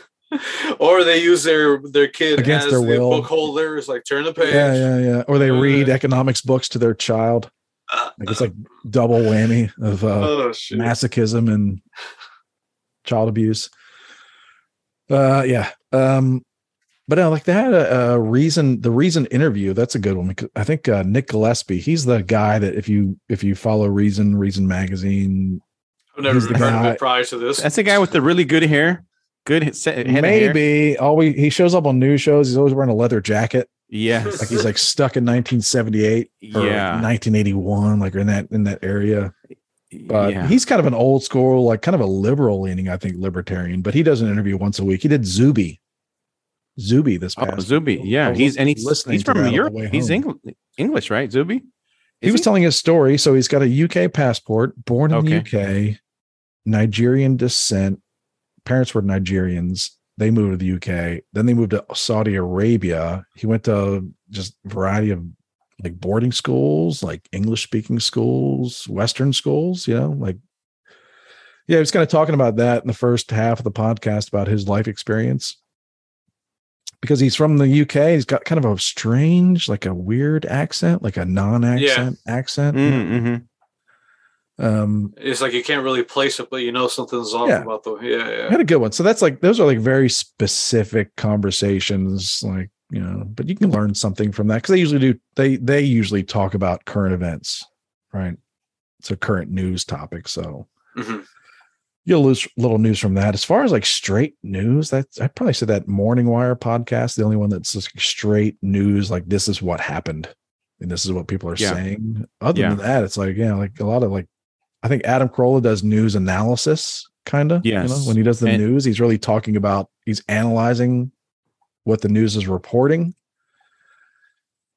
or they use their their kid Against as their the will. book holders, like turn the page. yeah yeah yeah or they read Uh. economics books to their child like it's like double whammy of uh oh masochism and child abuse uh yeah um but no, like they had a, a reason the reason interview that's a good one because i think uh nick gillespie he's the guy that if you if you follow reason reason magazine I've never he's the heard of it prior to this. That's the guy with the really good hair. Good he- set- head of hair. maybe always he shows up on news shows he's always wearing a leather jacket Yes. like he's like stuck in 1978 or yeah. 1981 like in that in that area but yeah. he's kind of an old school like kind of a liberal leaning i think libertarian but he does an interview once a week he did zuby zuby this Oh, past Zuby. Yeah, he's and he's listening he's from Europe. He's home. Engl- English, right? Zuby. he was telling his story so he's got a uk passport born in Okay. the uk nigerian descent parents were nigerians they moved to the uk then they moved to saudi arabia he went to just a variety of like boarding schools like english speaking schools western schools you know like yeah he was kind of talking about that in the first half of the podcast about his life experience because he's from the uk he's got kind of a strange like a weird accent like a non-accent accent Mm-hmm. um It's like you can't really place it, but you know something's off Yeah. about the yeah, I yeah. had a good one. So that's like those are like very specific conversations, like you know. But you can learn something from that because they usually do. They they usually talk about current events, right? It's a current news topic, so Mhm. You'll lose little news from that. As far as like straight news, that's I probably said that Morning Wire podcast, the only one that's just straight news. Like this is what happened, and this is what people are Yeah. saying. Other Yeah. than that, it's like yeah, like a lot of like I think Adam Carolla does news analysis, kind of. You know, when he does the And- news, he's really talking about he's analyzing what the news is reporting.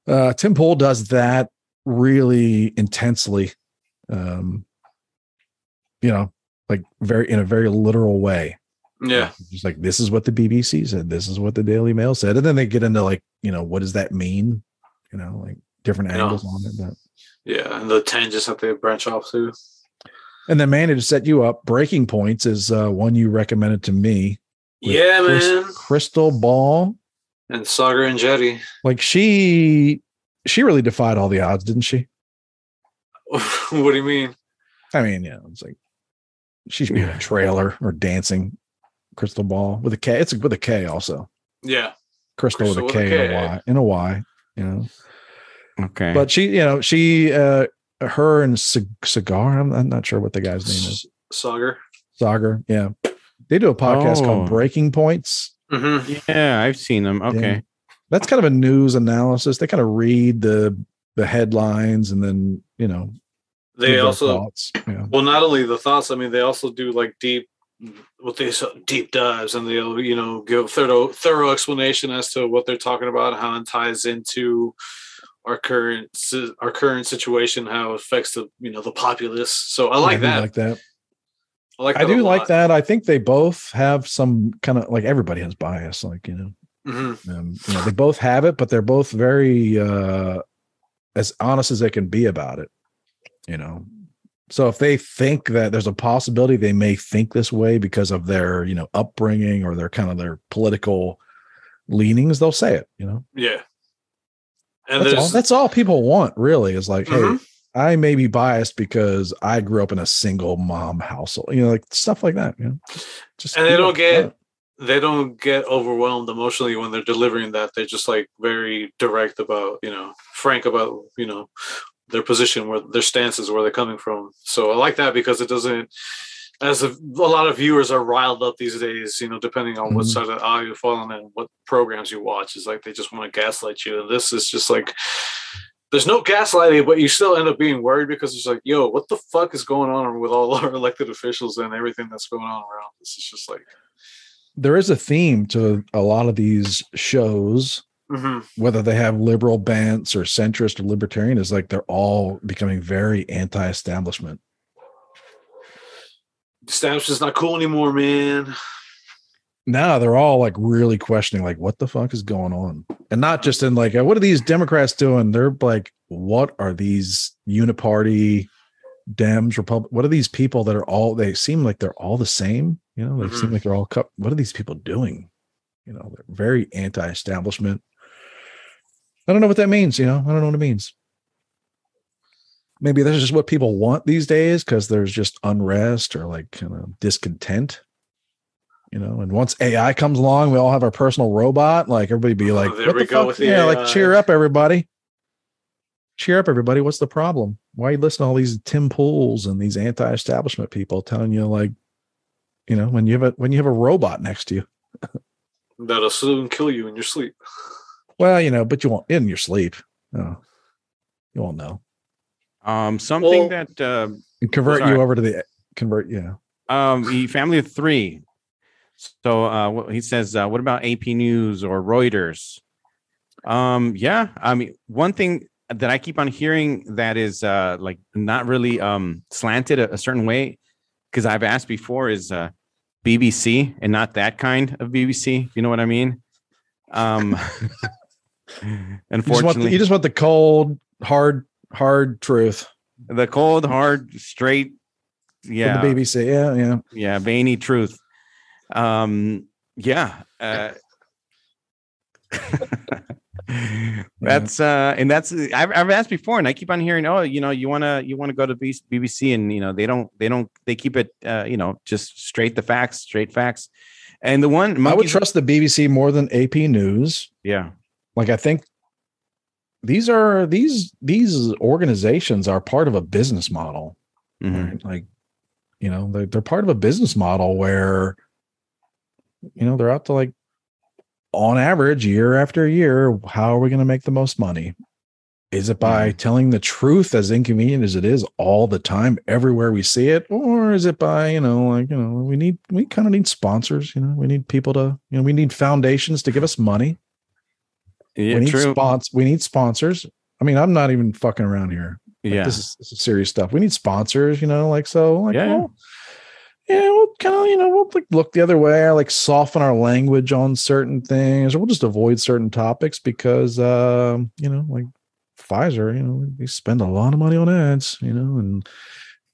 Uh, Tim Pool does that really intensely. Um, you know, like very in a very literal way. Yeah. Just like this is what the BBC said, this is what the Daily Mail said, and then they get into like you know what does that mean? You know, like different angles on it. But Yeah. And the tangents that they branch off to. And then Manny to set you up, Breaking Points is uh, one you recommended to me. Yeah, Chris- man. Krystal Ball. And Saagar Enjeti. Like she she really defied all the odds, didn't she? what do you mean? I mean, yeah, it's like she should be in a trailer or dancing Krystal Ball with a K. It's with a K also. Yeah. Crystal, Crystal with with a a K and a K. Y. In a Y, you know. Okay. But she, you know, she uh her and Cig- Cigar, I'm, I'm not sure what the guy's name is. S- Saagar. Saagar, yeah. They do a podcast Oh. called Breaking Points. Mm-hmm. yeah, I've seen them. Okay. that's kind of a news analysis. They kind of read the the headlines and then you know They also thoughts. Yeah. well, not only the thoughts. I mean, they also do like deep, what they so deep dives, and they'll you know give thorough thorough explanation as to what they're talking about, how it ties into our current our current situation, how it affects the you know the populace. So I like do that. Like that. I like. I do like that. I think they both have some kind of like everybody has bias. Like you know, Mhm. um, you know, they both have it, but they're both very uh as honest as they can be about it. You know, So if they think that there's a possibility they may think this way because of their, you know, upbringing or their kind of their political leanings, they'll say it, you know. Yeah. And That's all, that's all people want, really, is like, Mhm. hey, I may be biased because I grew up in a single mom household, you know, like stuff like that. You know, just, and they don't get they don't get overwhelmed emotionally when they're delivering that. They're just like very direct about, you know, frank about, you know, their position, where their stances, where they're coming from. So I like that because it doesn't as a, a lot of viewers are riled up these days, you know, depending on what Mhm. side of the aisle you fall on and what programs you watch, is like they just want to gaslight you. And this is just like there's no gaslighting, but you still end up being worried because it's like, yo, what the fuck is going on with all our elected officials and everything that's going on around? This is just like there is a theme to a lot of these shows, mhm. whether they have liberal bents or centrist or libertarian, is like they're all becoming very anti-establishment. establishment's not cool anymore, man. Now they're all like really questioning, like, what the fuck is going on? And not just in like, what are these Democrats doing? They're like, what are these uniparty Dems, Republic? What are these people that are all? They seem like they're all the same. You know, they seem Mhm. like they're all. What are these people doing? You know, they're very anti-establishment. I don't know what that means. You know, I don't know what it means. Maybe that's just what people want these days because there's just unrest or like kind of discontent you know and once ai comes along we all have our personal robot like everybody be Oh, like there what we the go fuck? the yeah like cheer up everybody cheer up everybody what's the problem why you listen to all these tim pools and these anti-establishment people telling you like you know when you have a when you have a robot next to you That'll soon kill you in your sleep. Well you know but you won't in your sleep oh, you won't know Um, something Well- that uh, and convert Sorry. you over to the convert yeah um, the family of three. So uh, he says, uh, what about AP News or Reuters? Um, yeah, I mean, one thing that I keep on hearing that is uh, like not really um, slanted a, a certain way, because I've asked before, is uh, BBC and not that kind of BBC. If you know what I mean? Um, you just, the, unfortunately, you just want the cold hard hard truth. The cold, hard, straight, yeah, from the bbc yeah yeah. Yeah veiny truth. Um yeah uh that's uh and that's I've, I've asked before and i keep on hearing oh you know you want to you want to go to bbc and you know they don't they don't they keep it uh you know just straight the facts straight facts. And the one i would trust the bbc more than ap news. Yeah like i think these are these these organizations are part of a business model Mhm. right? like you know they're, they're part of a business model where you know they're out to like on average year after year how are we going to make the most money? Is it by telling the truth as inconvenient as it is all the time everywhere we see it? Or is it by you know like you know we need we kind of need sponsors you know? We need people to you know we need foundations to give us money yeah we need true spons- we need sponsors i mean i'm not even fucking around here like, yeah this is, this is serious stuff. We need sponsors, you know, like so, like, Yeah, yeah. well, yeah, we'll kind of, you know, we'll like look the other way, or like soften our language on certain things, or we'll just avoid certain topics because, um, you know, like Pfizer, you know, they spend a lot of money on ads, you know, and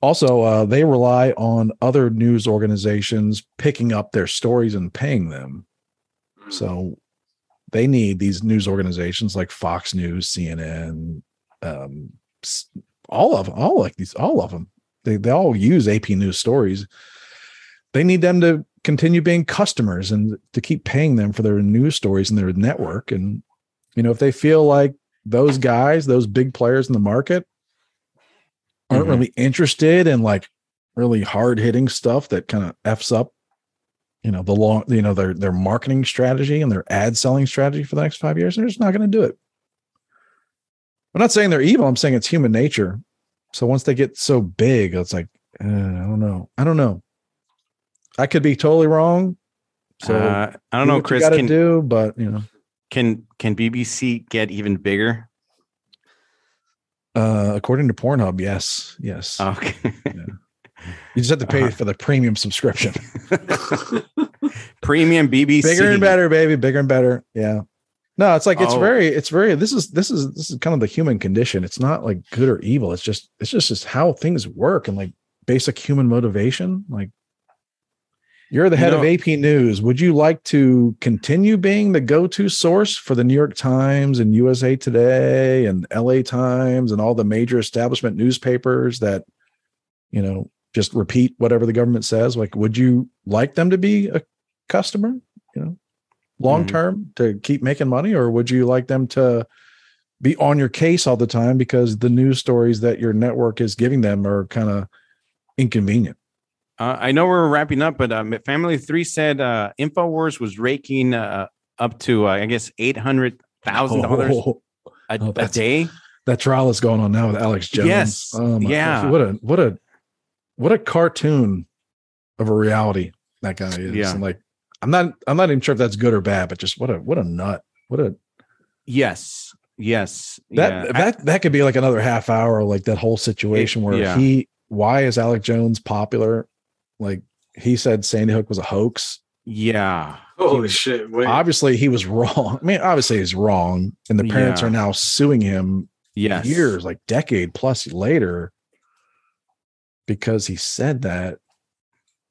also uh, they rely on other news organizations picking up their stories and paying them. So they need these news organizations like Fox News, CNN, um, all of them, all like these, all of them. They they all use AP News stories. They need them to continue being customers and to keep paying them for their news stories and their network. And you know, if they feel like those guys, those big players in the market, aren't Mhm. really interested in like really hard hitting stuff that kind of f's up you know the long you know their their marketing strategy and their ad selling strategy for the next five years they're just not going to do it. I'm not saying they're evil i'm saying it's human nature. So once they get so big it's like uh, i don't know i don't know. I could be totally wrong. So uh, i don't do know chris can do but you know. can can bbc get even bigger? Uh according to pornhub yes yes. Okay you just have to pay uh-huh. for the premium subscription premium bbc bigger and better baby bigger and better yeah No, it's like it's Oh. very, it's very. This is this is this is kind of the human condition. It's not like good or evil. It's just it's just just how things work and like basic human motivation. Like you're the You head of AP News. Would you like to continue being the go-to source for the New York Times and USA Today and LA Times and all the major establishment newspapers that you know just repeat whatever the government says? Like, would you like them to be a customer? You know, long term to keep making money, or would you like them to be on your case all the time because the news stories that your network is giving them are kind of inconvenient? Uh, I know we're wrapping up, but um, Family Three said uh, Infowars was raking uh, up to uh, I guess eight hundred thousand dollars Oh, a, oh, a day. that trial is going on now with Alex Jones. Yes. Oh Yeah. gosh. What a what a what a cartoon of a reality that guy is. Yeah. And like I'm not I'm not even sure if that's good or bad, but just what a what a nut. What a Yes, yes, that yeah. that that could be like another half hour, like that whole situation where yeah. he why is Alex Jones popular? Like he said Sandy Hook was a hoax. yeah, Holy shit! Wait, Obviously he was wrong. I mean, obviously he's wrong. And the parents Yeah. are now suing him yes, years, like decade plus later, because he said that.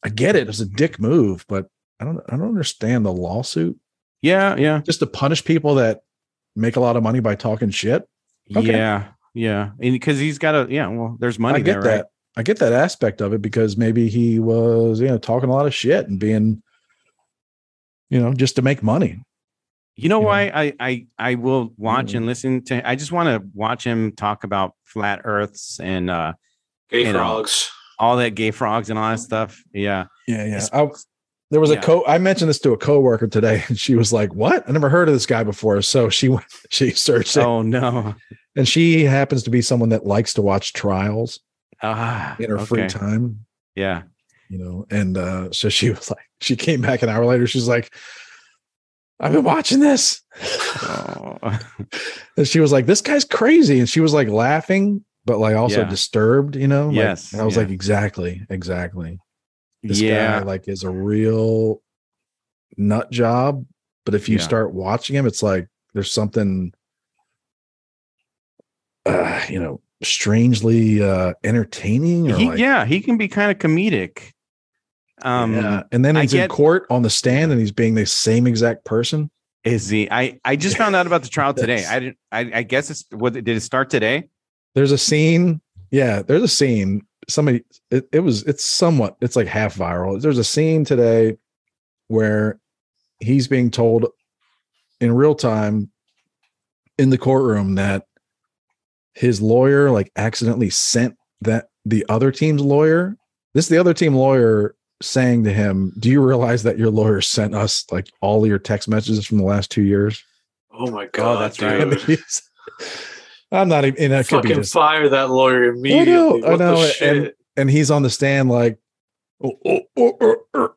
I get it. It was a dick move, but I don't I don't understand the lawsuit. Yeah, yeah, Just to punish people that make a lot of money by talking shit. Okay. yeah, yeah. And because he's got a yeah. Well, there's money I get there, that. right? I get that aspect of it because maybe he was, you know, talking a lot of shit and being, you know, just to make money. You know you know? why I I I will watch Mm. and listen to. I just want to watch him talk about flat Earths and uh gay you know. frogs. all that gay frogs and all that stuff. Yeah, Yeah, yeah. I, there was yeah. a co. I mentioned this to a coworker today, and she was like, "What? I never heard of this guy before." So she went, she searched it, Oh no. and she happens to be someone that likes to watch trials Ah, in her free time. Yeah. you know and uh so she was like she came back an hour later she's like i've been watching this Oh. and she was like this guy's crazy and she was like laughing but like also Yeah. disturbed you know Like, Yes, and i was yeah. like exactly exactly this yeah. guy like is a real nut job but if you Yeah. start watching him it's like there's something uh you know strangely uh entertaining or He, like, yeah, he can be kind of comedic. Um, yeah. and then he's get- in court on the stand and he's being the same exact person is he? I I just found out about the trial today. I didn't. I, I guess it's what did it start today? There's a scene yeah there's a scene somebody it, it was it's somewhat it's like half viral there's a scene today where he's being told in real time in the courtroom that his lawyer like accidentally sent that the other team's lawyer this is the other team lawyer saying to him do you realize that your lawyer sent us like all your text messages from the last two years Oh my oh, god, that's dude. right. and he's, i'm not even and it could be Fucking just fire that lawyer I immediately. know, I what know, the and- shit? and he's on the stand like, oh, oh, oh, oh, oh,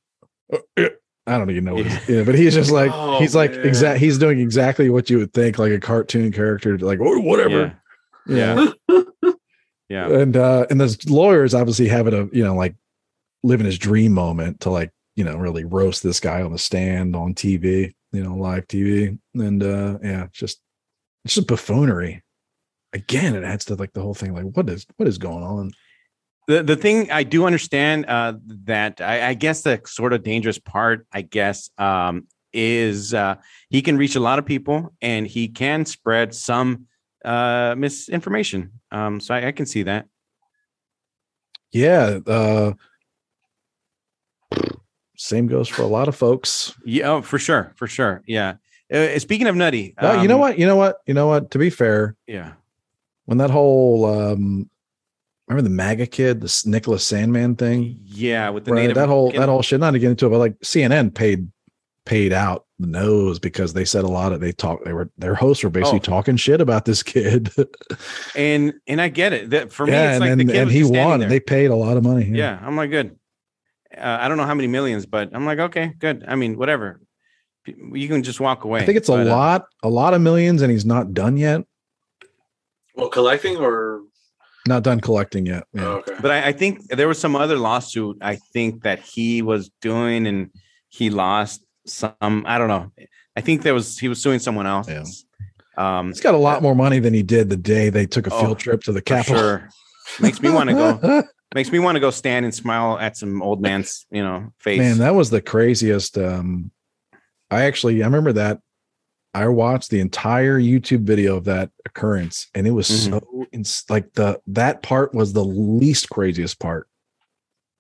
oh, yeah. I don't even know what he's, yeah, but he's just like Oh, he's like man. exact. He's doing exactly what you would think like a cartoon character, like oh, whatever. Yeah. Yeah. Yeah. And uh, and this lawyer is obviously having a you know like living his dream moment to like you know really roast this guy on the stand on TV, you know, live TV, and uh, yeah, just it's just buffoonery. Again, it adds to like the whole thing. Like, what is what is going on? the the thing I do understand uh, that I, I guess the sort of dangerous part, I guess, um, is uh, he can reach a lot of people and he can spread some uh, misinformation. Um, so I, I can see that. Yeah. Uh, same goes for a lot of folks. Yeah, oh, for sure, for sure. Yeah. Uh, speaking of nutty, Uh, you know um, what? You know what? You know what? To be fair, Yeah. When that whole um, remember the MAGA kid, this Nicholas Sandmann thing, Yeah, with the right? native That whole kid- that whole shit. Not to get into it, but like CNN paid paid out the nose because they said a lot of they talked they were their hosts were basically Oh. talking shit about this kid. and and I get it. That for me, yeah, it's and like and, the kid and he won. there. They paid a lot of money. yeah, I'm like good. Uh, I don't know how many millions, but I'm like okay, good. I mean, whatever. You can just walk away. I think it's a but, uh, lot, a lot of millions, and he's not done yet. Well, collecting or Not done collecting yet. Yeah. oh, okay. But I, I think there was some other lawsuit. I think that he was doing, and he lost some. I don't know. I think there was he was suing someone else. Yeah. Um, He's got a lot more money than he did the day they took a Oh, field trip to the for Capitol. sure. Makes me want to go. Makes me want to go stand and smile at some old man's, you know, face. Man, that was the craziest. Um, I actually I remember that. I watched the entire YouTube video of that occurrence, and it was Mhm. so ins- like the that part was the least craziest part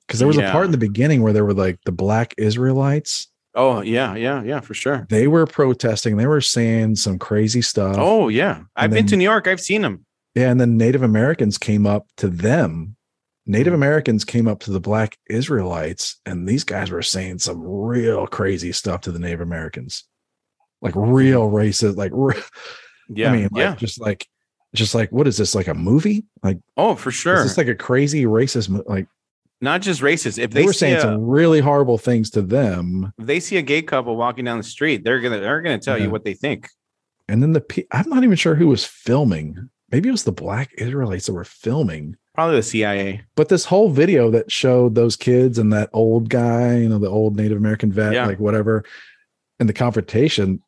because there was a part in the beginning where there were like the black Israelites. oh yeah, yeah, yeah, for sure. They were protesting. They were saying some crazy stuff. Oh yeah, I've been to New York. I've seen them. Yeah, and then Native Americans came up to them. Native Americans came up to the black Israelites, and these guys were saying some real crazy stuff to the Native Americans, like real racist, like Yeah, I mean, like, yeah. just like, just like, what is this? Like a movie? Like, Oh, for sure. is this like a crazy racist? Like Not just racist. If they, they, were saying a, some really horrible things to them, if they see a gay couple walking down the street, they're gonna they're gonna tell Yeah. you what they think. and then the I'm not even sure who was filming. Maybe it was the black Israelites that were filming. Probably the CIA. but this whole video that showed those kids and that old guy, you know, the old Native American vet, Yeah. like whatever, and the confrontation,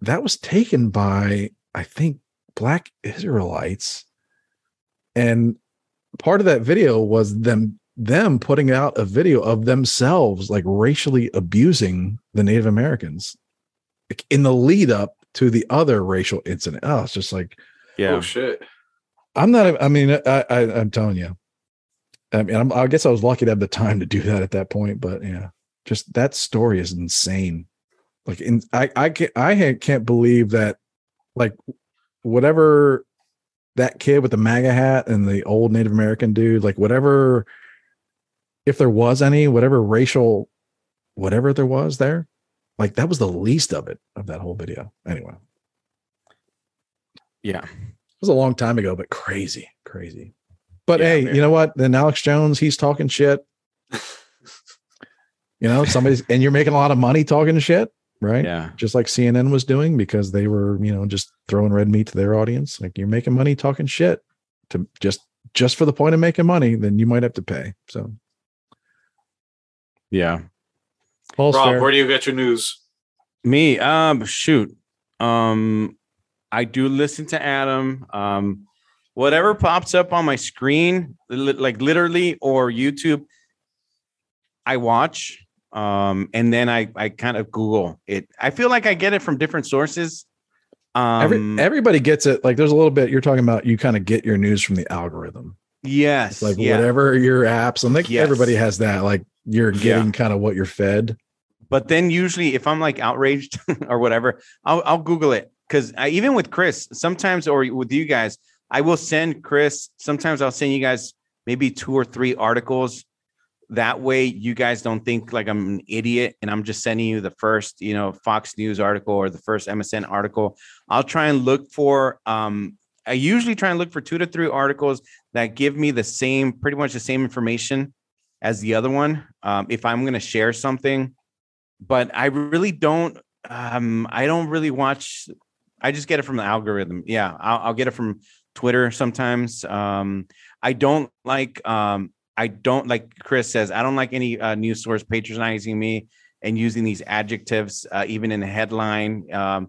that was taken by, I think, black Israelites. And part of that video was them them putting out a video of themselves like racially abusing the Native Americans like, in the lead up to the other racial incident. Oh, it's just like Yeah. Oh shit. I'm not. I mean, I, I I'm telling you. I mean, I'm, I guess I was lucky to have the time to do that at that point. But yeah, just that story is insane. Like, in I I can't I can't believe that, like, whatever that kid with the MAGA hat and the old Native American dude, like whatever, if there was any, whatever racial, whatever there was there, like that was the least of it of that whole video. Anyway, Yeah. it was a long time ago, but crazy, crazy. But Yeah, hey, man. you know what? Then Alex Jones, he's talking shit. You know, somebody's and you're making a lot of money talking shit, right? Yeah. Just like CNN was doing because they were, you know, just throwing red meat to their audience. Like you're making money talking shit to just just for the point of making money, then you might have to pay. So Yeah. Paul's Rob, fair. where do you get your news? Me, um, shoot. Um, I do listen to Adam. Um, whatever pops up on my screen, li- like literally, or YouTube, I watch. Um, and then I I kind of Google it. I feel like I get it from different sources. Um, Every, everybody gets it. Like there's a little bit you're talking about. You kind of get your news from the algorithm. yes, It's like yeah. whatever your apps. I think Yes. everybody has that. Like you're Yeah. getting kind of what you're fed. but then usually if i'm like outraged or whatever i'll, I'll google it because even with chris sometimes or with you guys i will send chris sometimes i'll send you guys maybe two or three articles that way you guys don't think like i'm an idiot and i'm just sending you the first you know fox news article or the first msn article i'll try and look for um i usually try and look for two to three articles that give me the same pretty much the same information as the other one um, if i'm going to share something but I really don't. Um, I don't really watch. I just get it from the algorithm. Yeah, I'll, I'll get it from Twitter sometimes. Um, I don't like. Um, I don't like. Chris says I don't like any uh, news source patronizing me and using these adjectives, uh, even in the headline. Um,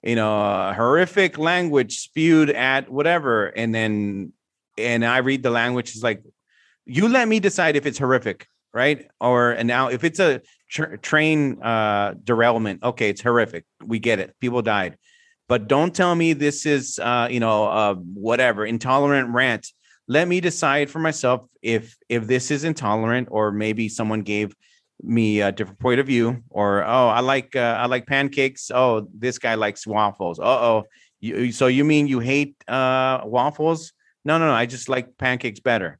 you know, horrific language spewed at whatever, and then and I read the language is like, you let me decide if it's horrific, right? Or and now if it's a tr- train uh, derailment. Okay, it's horrific. We get it. People died, but don't tell me this is uh, you know uh, whatever intolerant rant. Let me decide for myself if if this is intolerant or maybe someone gave me a different point of view or oh I like uh, I like pancakes. Oh, this guy likes waffles. Uh oh. You, so you mean you hate uh, waffles? No, no, no. I just like pancakes better.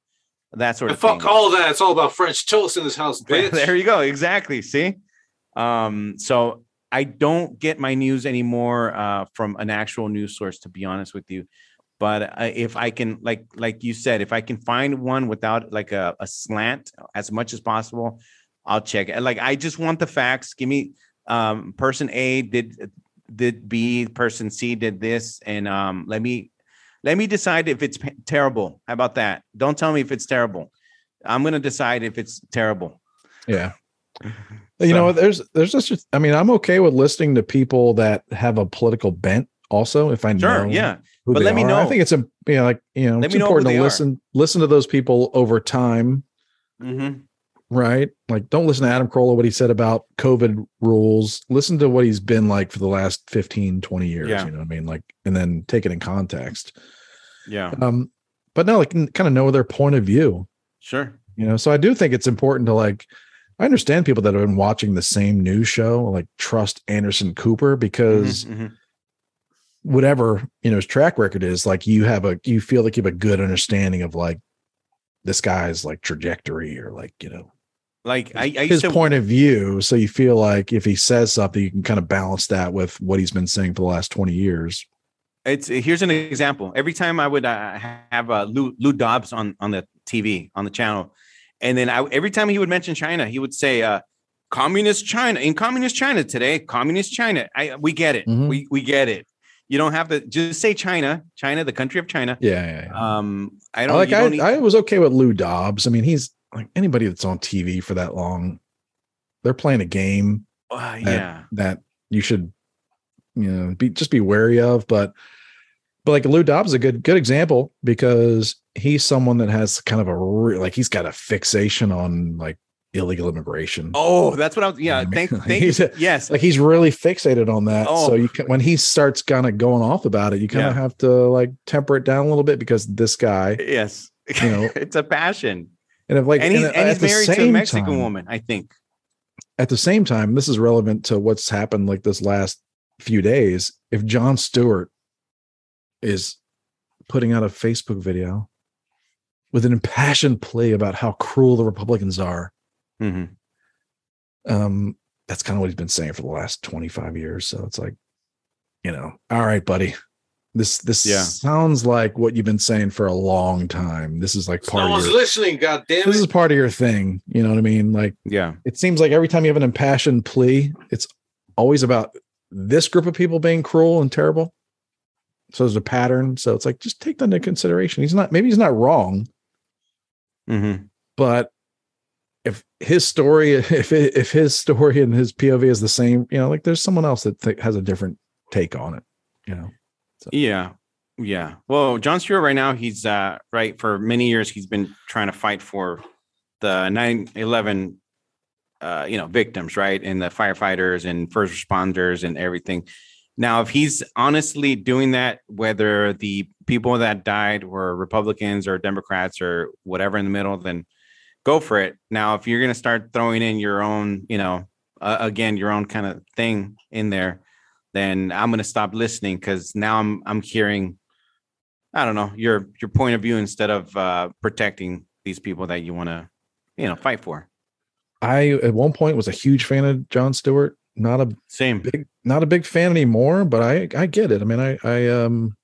That sort of fuck thing. all that. It's all about French toast in this house, bitch. there you go. Exactly. See? Um, so I don't get my news anymore uh, from an actual news source, to be honest with you. But uh, if I can, like, like you said, if I can find one without like a, a slant as much as possible, I'll check it. Like, I just want the facts. Give me um, person A did did B, person C did this, and um, let me let me decide if it's p- terrible. How about that? Don't tell me if it's terrible. I'm gonna decide if it's terrible. Yeah. You know, there's there's just I mean, I'm okay with listening to people that have a political bent also if I Sure, know yeah. But let me are. I think it's a you know, like you know, Let it's know important they to are. listen listen to those people over time, Mm-hmm. right? Like don't listen to Adam Carolla what he said about COVID rules. Listen to what he's been like for the last 15, 20 years. Yeah. You know what I mean? Like and then take it in context. Yeah, Um, but no, like kind of know their point of view. sure. you know so i do think it's important to like i understand people that have been watching the same news show like trust anderson cooper because Mhm, mhm. Whatever you know his track record is like you have a you feel like you have a good understanding of like this guy's like trajectory or like you know Like I, I his to, point of view so you feel like if he says something you can kind of balance that with what he's been saying for the last 20 years it's here's an example. Every time I would uh, have uh, Lou, Lou Dobbs on on the TV on the channel, and then I, every time he would mention China, he would say, uh, "Communist China in communist China today, communist China." I we get it. Mhm. We we get it. You don't have to just say China, China, the country of China. yeah yeah, yeah. Um, I I don't like I, don't need- I was okay with Lou Dobbs. I mean, he's like anybody that's on TV for that long, they're playing a game uh, yeah. that you should, you know, be just be wary of. But but like Lou Dobbs is a good good example because he's someone that has kind of a re- like he's got a fixation on like illegal immigration. Oh, that's what I was. Yeah, I mean, thank, thank you. a- Yes, Like he's really fixated on that. Oh. So you can when he starts kind of going off about it, you kind of Yeah. have to like temper it down a little bit because this guy, yes. you know, it's a passion, and if like and uh, he's and and he's married to a Mexican time- woman. I think. at the same time, this is relevant to what's happened like this last few days. If Jon Stewart is putting out a Facebook video with an impassioned plea about how cruel the Republicans are, Mhm. um, that's kind of what he's been saying for the last 25 years. So it's like, you know, all right, buddy. This this Yeah. sounds like what you've been saying for a long time. This is like part No of one's your, listening. God damn this is part of your thing. You know what I mean? Like Yeah. it seems like every time you have an impassioned plea, it's always about this group of people being cruel and terrible. So there's a pattern. So it's like just take that into consideration. He's not maybe he's not wrong, mm-hmm. but if his story, if if his story and his POV is the same, you know, like there's someone else that th- has a different take on it. You know, Yeah. Yeah. Well, Jon Stewart right now, he's uh right for many years he's been trying to fight for the 9/11 uh you know victims, right? And the firefighters and first responders and everything. Now, if he's honestly doing that, whether the people that died were Republicans or Democrats or whatever in the middle, then go for it. Now, if you're going to start throwing in your own, you know, uh, again, your own kind of thing in there, then I'm going to stop listening because now I'm I'm hearing, I don't know, your your point of view instead of uh, protecting these people that you want to, you know, fight for. I at one point was a huge fan of Jon Stewart. Not a Same. big not a big fan anymore, but I I get it. I mean, I I um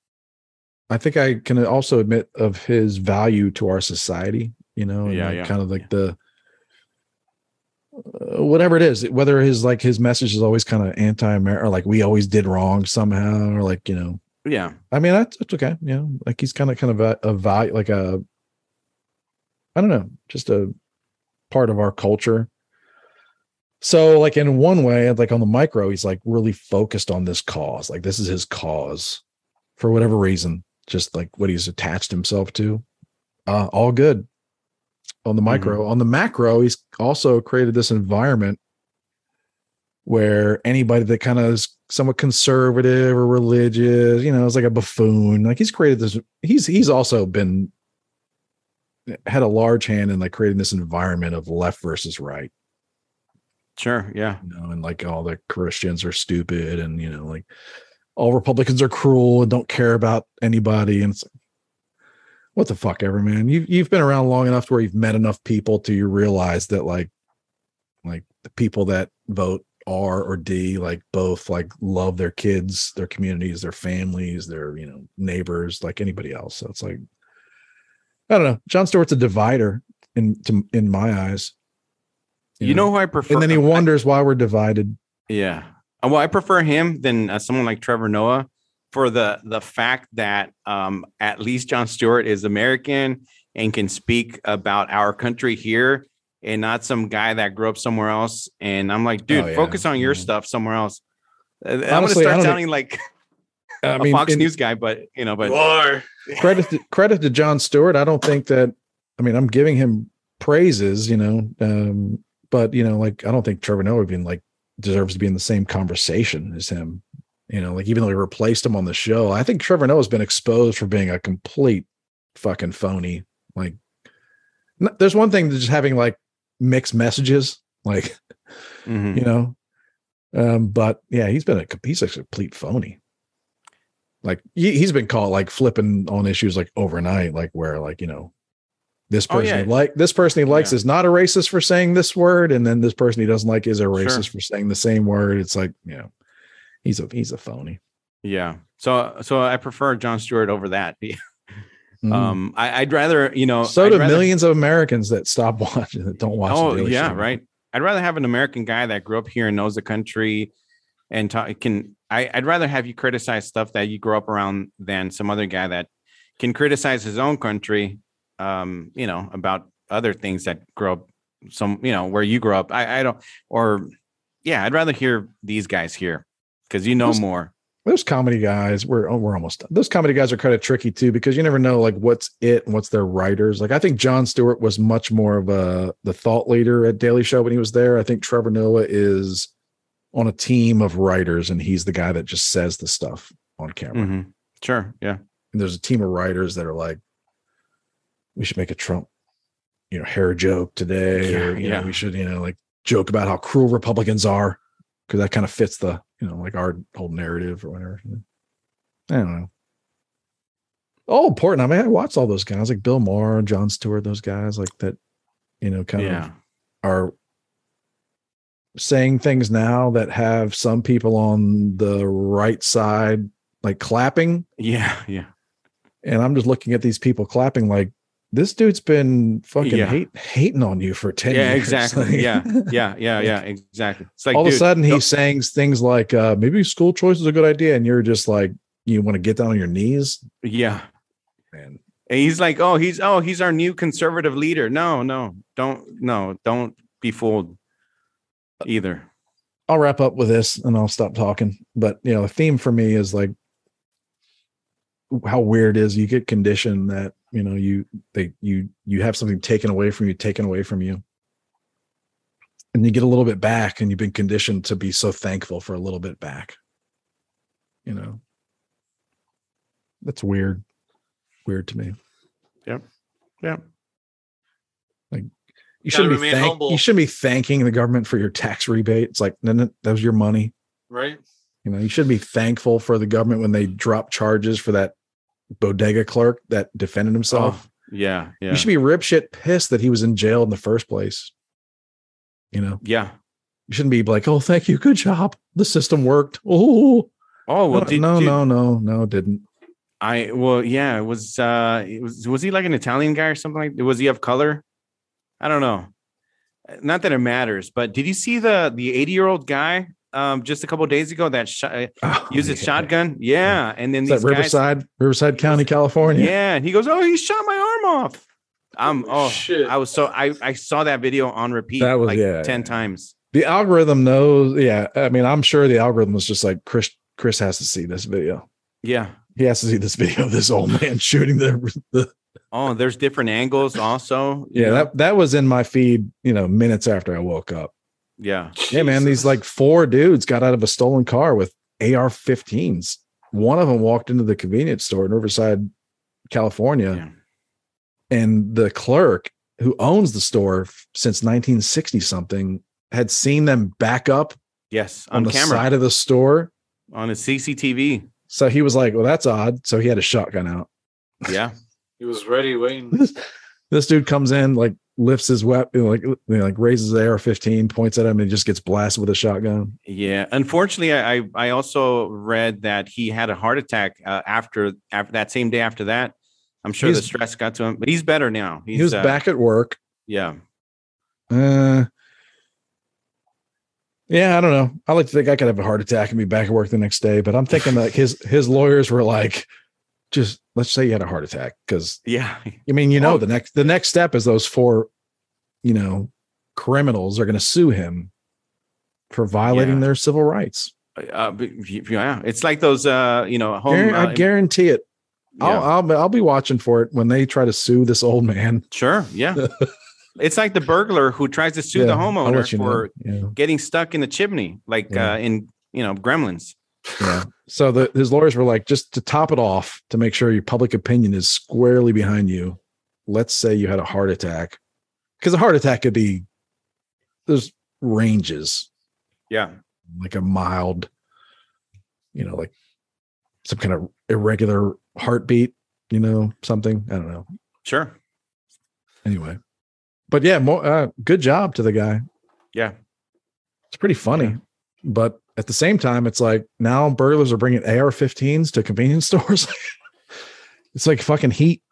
I think I can also admit of his value to our society, you know, and Yeah, like yeah, kind of like the uh, whatever it is, whether his like his message is always kind of anti-American, or like we always did wrong somehow, or like you know, Yeah. I mean that's, that's okay, you know, like he's kind of kind of a, a value, like a I don't know, just a part of our culture. So, like in one way, like on the micro, he's like really focused on this cause. Like this is his cause for whatever reason, just like what he's attached himself to. Uh, all good on the micro. Mm-hmm. On the macro, he's also created this environment where anybody that kind of is somewhat conservative or religious, you know, is like a buffoon. Like he's created this. He's he's also been had a large hand in like creating this environment of left versus right Sure. Yeah. you know, and like all the Christians are stupid, and you know, like all Republicans are cruel and don't care about anybody. And it's like, what the fuck ever, man. You've you've been around long enough to where you've met enough people to you realize that like like the people that vote R or D, like both like love their kids, their communities, their families, their you know, neighbors, like anybody else. So it's like I don't know. Jon Stewart's a divider in to, in my eyes. You know who I prefer? and then he wonders why we're divided. Yeah. Uh, Well, I prefer him than uh, someone like Trevor Noah for the the fact that um, at least Jon Stewart is American and can speak about our country here and not some guy that grew up somewhere else. And I'm like, dude, Oh, yeah. focus on your Mhm. stuff somewhere else. Uh, I'm gonna start don't sounding like I a mean, Fox in- News guy, but you know, but you are. credit to, credit to Jon Stewart. I don't think that. I mean, I'm giving him praises, you know, um, but you know, like I don't think Trevor Noah even like deserves to be in the same conversation as him. You know, like even though we replaced him on the show, I think Trevor Noah's been exposed for being a complete fucking phony. Like, n- there's one thing just having like mixed messages, like Mhm. you know, um, but yeah, he's been a he's a complete phony. Like he, he's been caught like flipping on issues like overnight, like where like you know, this Oh, person yeah. he like this person he likes Yeah. is not a racist for saying this word, and then this person he doesn't like is a Sure. racist for saying the same word. It's like you know, he's a he's a phony. yeah. So so I prefer Jon Stewart over that. Mhm. Um, I, I'd rather you know. so I'd do rather- millions of Americans that stop watching that don't watch. Oh yeah, Show. right. I'd rather have an American guy that grew up here and knows the country, and talk, can. I, I'd rather have you criticize stuff that you grew up around than some other guy that can criticize his own country. Um, you know about other things that grow up some you know where you grew up. I I don't or yeah, I'd rather hear these guys here because you know Those- more. those comedy guys we're oh, we're almost done. those comedy guys are kind of tricky too because you never know like what's it and what's their writers like i think jon stewart was much more of a the thought leader at daily show when he was there i think trevor noah is on a team of writers and he's the guy that just says the stuff on camera Mhm. Sure. Yeah. and there's a team of writers that are like we should make a trump you know hair joke today or you yeah. know we should you know like joke about how cruel republicans are because that kind of fits the you know like our whole narrative or whatever i don't know oh important i mean i watched all those guys like bill maher jon stewart those guys like that you know kind Yeah. of are saying things now that have some people on the right side like clapping Yeah. Yeah. and I'm just looking at these people clapping like this dude's been fucking Yeah. hate hating on you for 10 Yeah. years. Exactly. Like, yeah. Yeah. Yeah. Yeah. Exactly. It's like all of a sudden he's saying things like uh maybe school choice is a good idea and you're just like you want to get down on your knees Yeah. man And he's like, oh, he's oh, he's our new conservative leader. No, no, don't no, don't be fooled either. I'll wrap up with this and I'll stop talking but you know the theme for me is like how weird it is you get conditioned that you know you they you you have something taken away from you taken away from you and you get a little bit back and you've been conditioned to be so thankful for a little bit back you know that's weird weird to me Yeah. you Gotta shouldn't be thank, humble. you shouldn't be thanking the government for your tax rebate it's like no, no, that was your money Right? You know, you should be thankful for the government when they drop charges for that bodega clerk that defended himself. Oh, yeah, yeah. You should be rip shit pissed that he was in jail in the first place. You know, yeah. you shouldn't be like, "Oh, thank you, good job, the system worked." Oh, Oh, well, no, did, no, did- no, no, no, it didn't. I well, yeah, it was uh it was was he like an Italian guy or something like was he of color? I don't know. Not that it matters, but did you see the the 80-year-old guy um just a couple of days ago that shot Oh, used his yeah. shotgun? Yeah, and then these that guys Riverside, Riverside County, California? Yeah, and he goes, "Oh, he shot my arm off." I'm Oh, oh shit. I was so I I saw that video on repeat That was- like yeah, 10 yeah. times. The algorithm knows. Yeah, I mean, I'm sure the algorithm was just like Chris. Chris has to see this video. Yeah. He has to see this video of this old man shooting the the Oh, there's different angles also. yeah know? that that was in my feed you know minutes after i woke up yeah. yeah man these like four dudes got out of a stolen car with ar-15s one of them walked into the convenience store in riverside california Yeah. and the clerk who owns the store since 1960 something had seen them back up Yes, on, on, the camera side of the store on a CCTV. so he was like well that's odd so he had a shotgun out Yeah. he was ready, waiting. this, this dude comes in like lifts his weapon like you know, like raises the AR-15 points at him and just gets blasted with a shotgun Yeah. Unfortunately, I I I also read that he had a heart attack uh, after after that same day after that. I'm sure the stress got to him, but he's better now. He's he was uh, back at work Yeah. uh yeah i don't know i like to think i could have a heart attack and be back at work the next day but i'm thinking like his his lawyers were like just let's say you had a heart attack because Yeah. i mean you know Oh. the next the next step is those four you know criminals are going to sue him for violating Yeah. their civil rights. Uh, yeah, it's like those, uh, you know, home. Guar- uh, I guarantee it. yeah. I'll, I'll be- I'll be watching for it when they try to sue this old man. Sure. Yeah. it's like the burglar who tries to sue the Yeah, I'll homeowner let you know. for getting stuck in the chimney, like uh, in you know Gremlins. Yeah. So the, his lawyers were like, just to top it off, to make sure your public opinion is squarely behind you. Let's say you had a heart attack, because a heart attack could be there's ranges, Yeah. like a mild, you know, like some kind of irregular heartbeat, you know, something. I don't know. Sure. Anyway, but yeah, more uh, good job to the guy. Yeah. It's pretty funny, but at the same time, it's like now burglars are bringing AR-15s to convenience stores. it's like fucking heat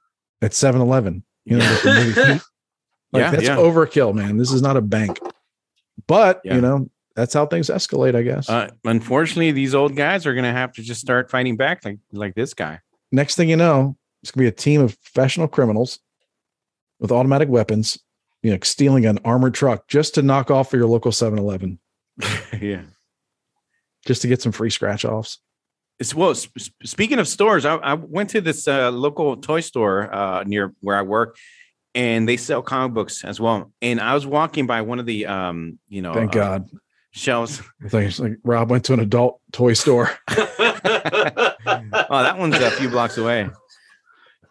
at 7-Eleven. You know, Yeah. like the Heat. Like Yeah, that's yeah. overkill, man. This is not a bank. But Yeah. you know, that's how things escalate, I guess. Uh, unfortunately, these old guys are gonna have to just start fighting back, like like this guy. Next thing you know, it's gonna be a team of professional criminals with automatic weapons, you know, stealing an armored truck just to knock off for your local 7-Eleven, yeah. Just to get some free scratch offs. It's, well, sp- sp- speaking of stores, I, I went to this uh, local toy store uh, near where I work, and they sell comic books as well. And I was walking by one of the, um, you know, Thank uh, God. shelves. I think it's like Rob went to an adult toy store. Oh, that one's a few blocks away.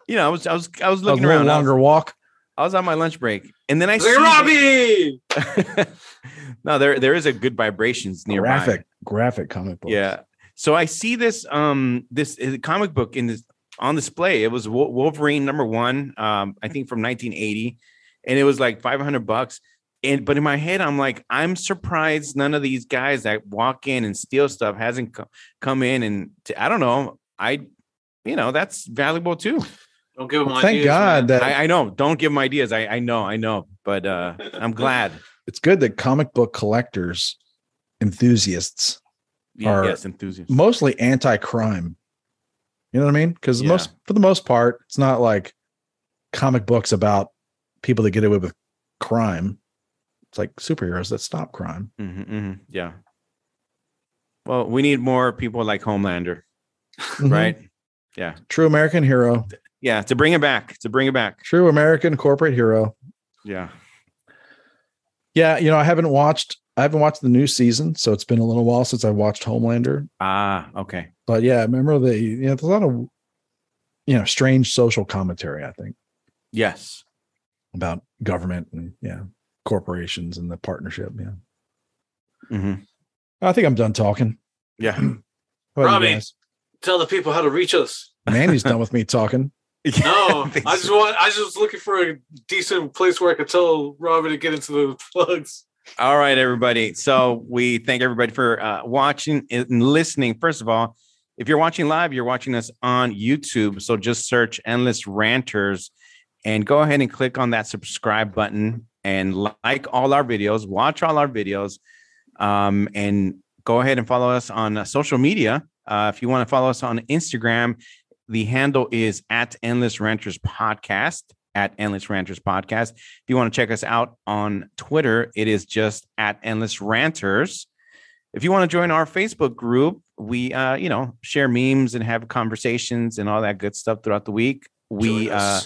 You know, I was, I was, I was looking little around. I was, longer walk. I was on my lunch break, and then I Like, see Robbie. no, there, there is a good vibrations nearby. Graphic, graphic comic book. Yeah. So I see this um this uh, comic book in this on display. It was Wolverine number one, um, I think from 1980, and it was like 500 bucks. And but in my head, I'm like, I'm surprised none of these guys that walk in and steal stuff hasn't co- come in and t- I don't know. I, you know, that's valuable too. Don't give him Well, ideas. thank God man. that I, I know. Don't give them ideas. I, I know. I know. But uh, I'm glad. it's good that comic book collectors, enthusiasts, Yeah, Are yes, enthusiast. mostly anti-crime. You know what I mean? Because Yeah. most, for the most part, it's not like comic books about people that get away with crime. It's like superheroes that stop crime. Mhm, mhm, Yeah. Well, we need more people like Homelander, Mhm. right? Yeah. True American hero. Yeah. To bring it back. To bring it back. True American corporate hero. Yeah. Yeah, you know, I haven't watched I haven't watched the new season, so it's been a little while since I watched Homelander. Ah, okay. But yeah, I remember the you know, there's a lot of you know, strange social commentary, I think, Yes. about government and yeah, corporations and the partnership. Yeah. hmm I think I'm done talking. Yeah. How about you Robbie. Tell the people how to reach us. Manny's done with me talking. No, I just want. I just was looking for a decent place where I could tell Robbie to get into the plugs. All right, everybody. So we thank everybody for uh, watching and listening. First of all, if you're watching live, you're watching us on YouTube. So just search Endless Ranters and go ahead and click on that subscribe button and like all our videos, watch all our videos, um, and go ahead and follow us on uh, social media. Uh, if you want to follow us on Instagram, the handle is at Endless Ranters Podcast. At Endless Ranters Podcast. If you want to check us out on Twitter, it is just at Endless Ranters. If you want to join our Facebook group, we uh, you know, share memes and have conversations and all that good stuff throughout the week. We uh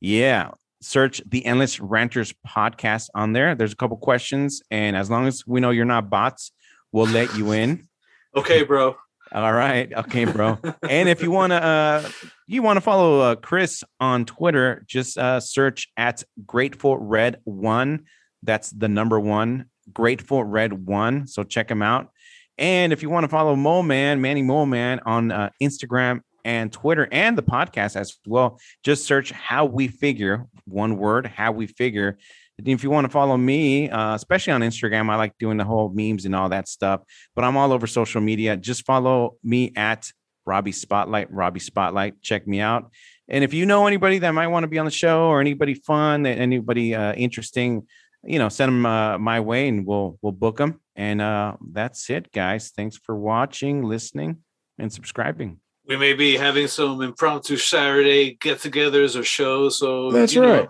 yeah, search the Endless Ranters podcast on there. There's a couple questions, and as long as we know you're not bots, we'll let you in. okay, bro. All right. Okay, bro. and if you want to uh you want to follow uh, Chris on Twitter, just uh search at Grateful Red 1. That's the number 1, Grateful Red 1. So check him out. And if you want to follow Mole Man, Manny Mole Man on uh, Instagram and Twitter and the podcast as well, just search how we figure, one word, how we figure. And if you want to follow me, uh, especially on Instagram, I like doing the whole memes and all that stuff but I'm all over social media. Just follow me at Robbie Spotlight, Robbie Spotlight. Check me out. And if you know anybody that might want to be on the show or anybody fun, anybody uh, interesting, you know, send them uh, my way and we'll we'll book them. And uh, that's it, guys. Thanks for watching, listening, and subscribing. We may be having some impromptu Saturday get-togethers or shows. So That's you know,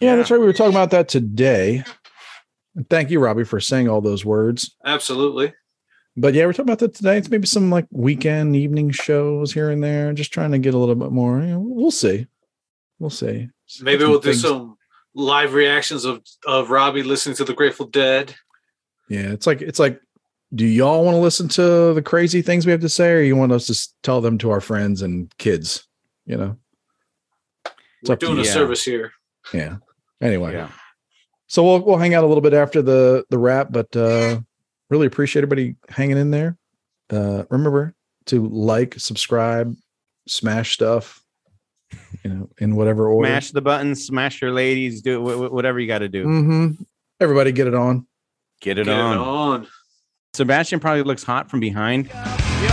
right. Yeah, that's right. We were talking about that today. And thank you, Robbie, for saying all those words. Absolutely. But yeah, we're talking about that today. It's maybe some like weekend evening shows here and there, just trying to get a little bit more. You know, we'll see. We'll see. Maybe we'll do some live reactions of of Robbie listening to the Grateful Dead. Yeah, it's like it's like, do y'all want to listen to the crazy things we have to say, or you want us to tell them to our friends and kids? You know. It's We're doing a you. service here. Yeah. Anyway, Yeah. so we'll we'll hang out a little bit after the the wrap, but uh really appreciate everybody hanging in there. Uh remember to like, subscribe, smash stuff, you know, in whatever order. Smash the buttons, smash your ladies, do wh- wh- whatever you got to do. hmm Everybody get it on. Get it Get on. it on. Sebastian probably looks hot from behind. You're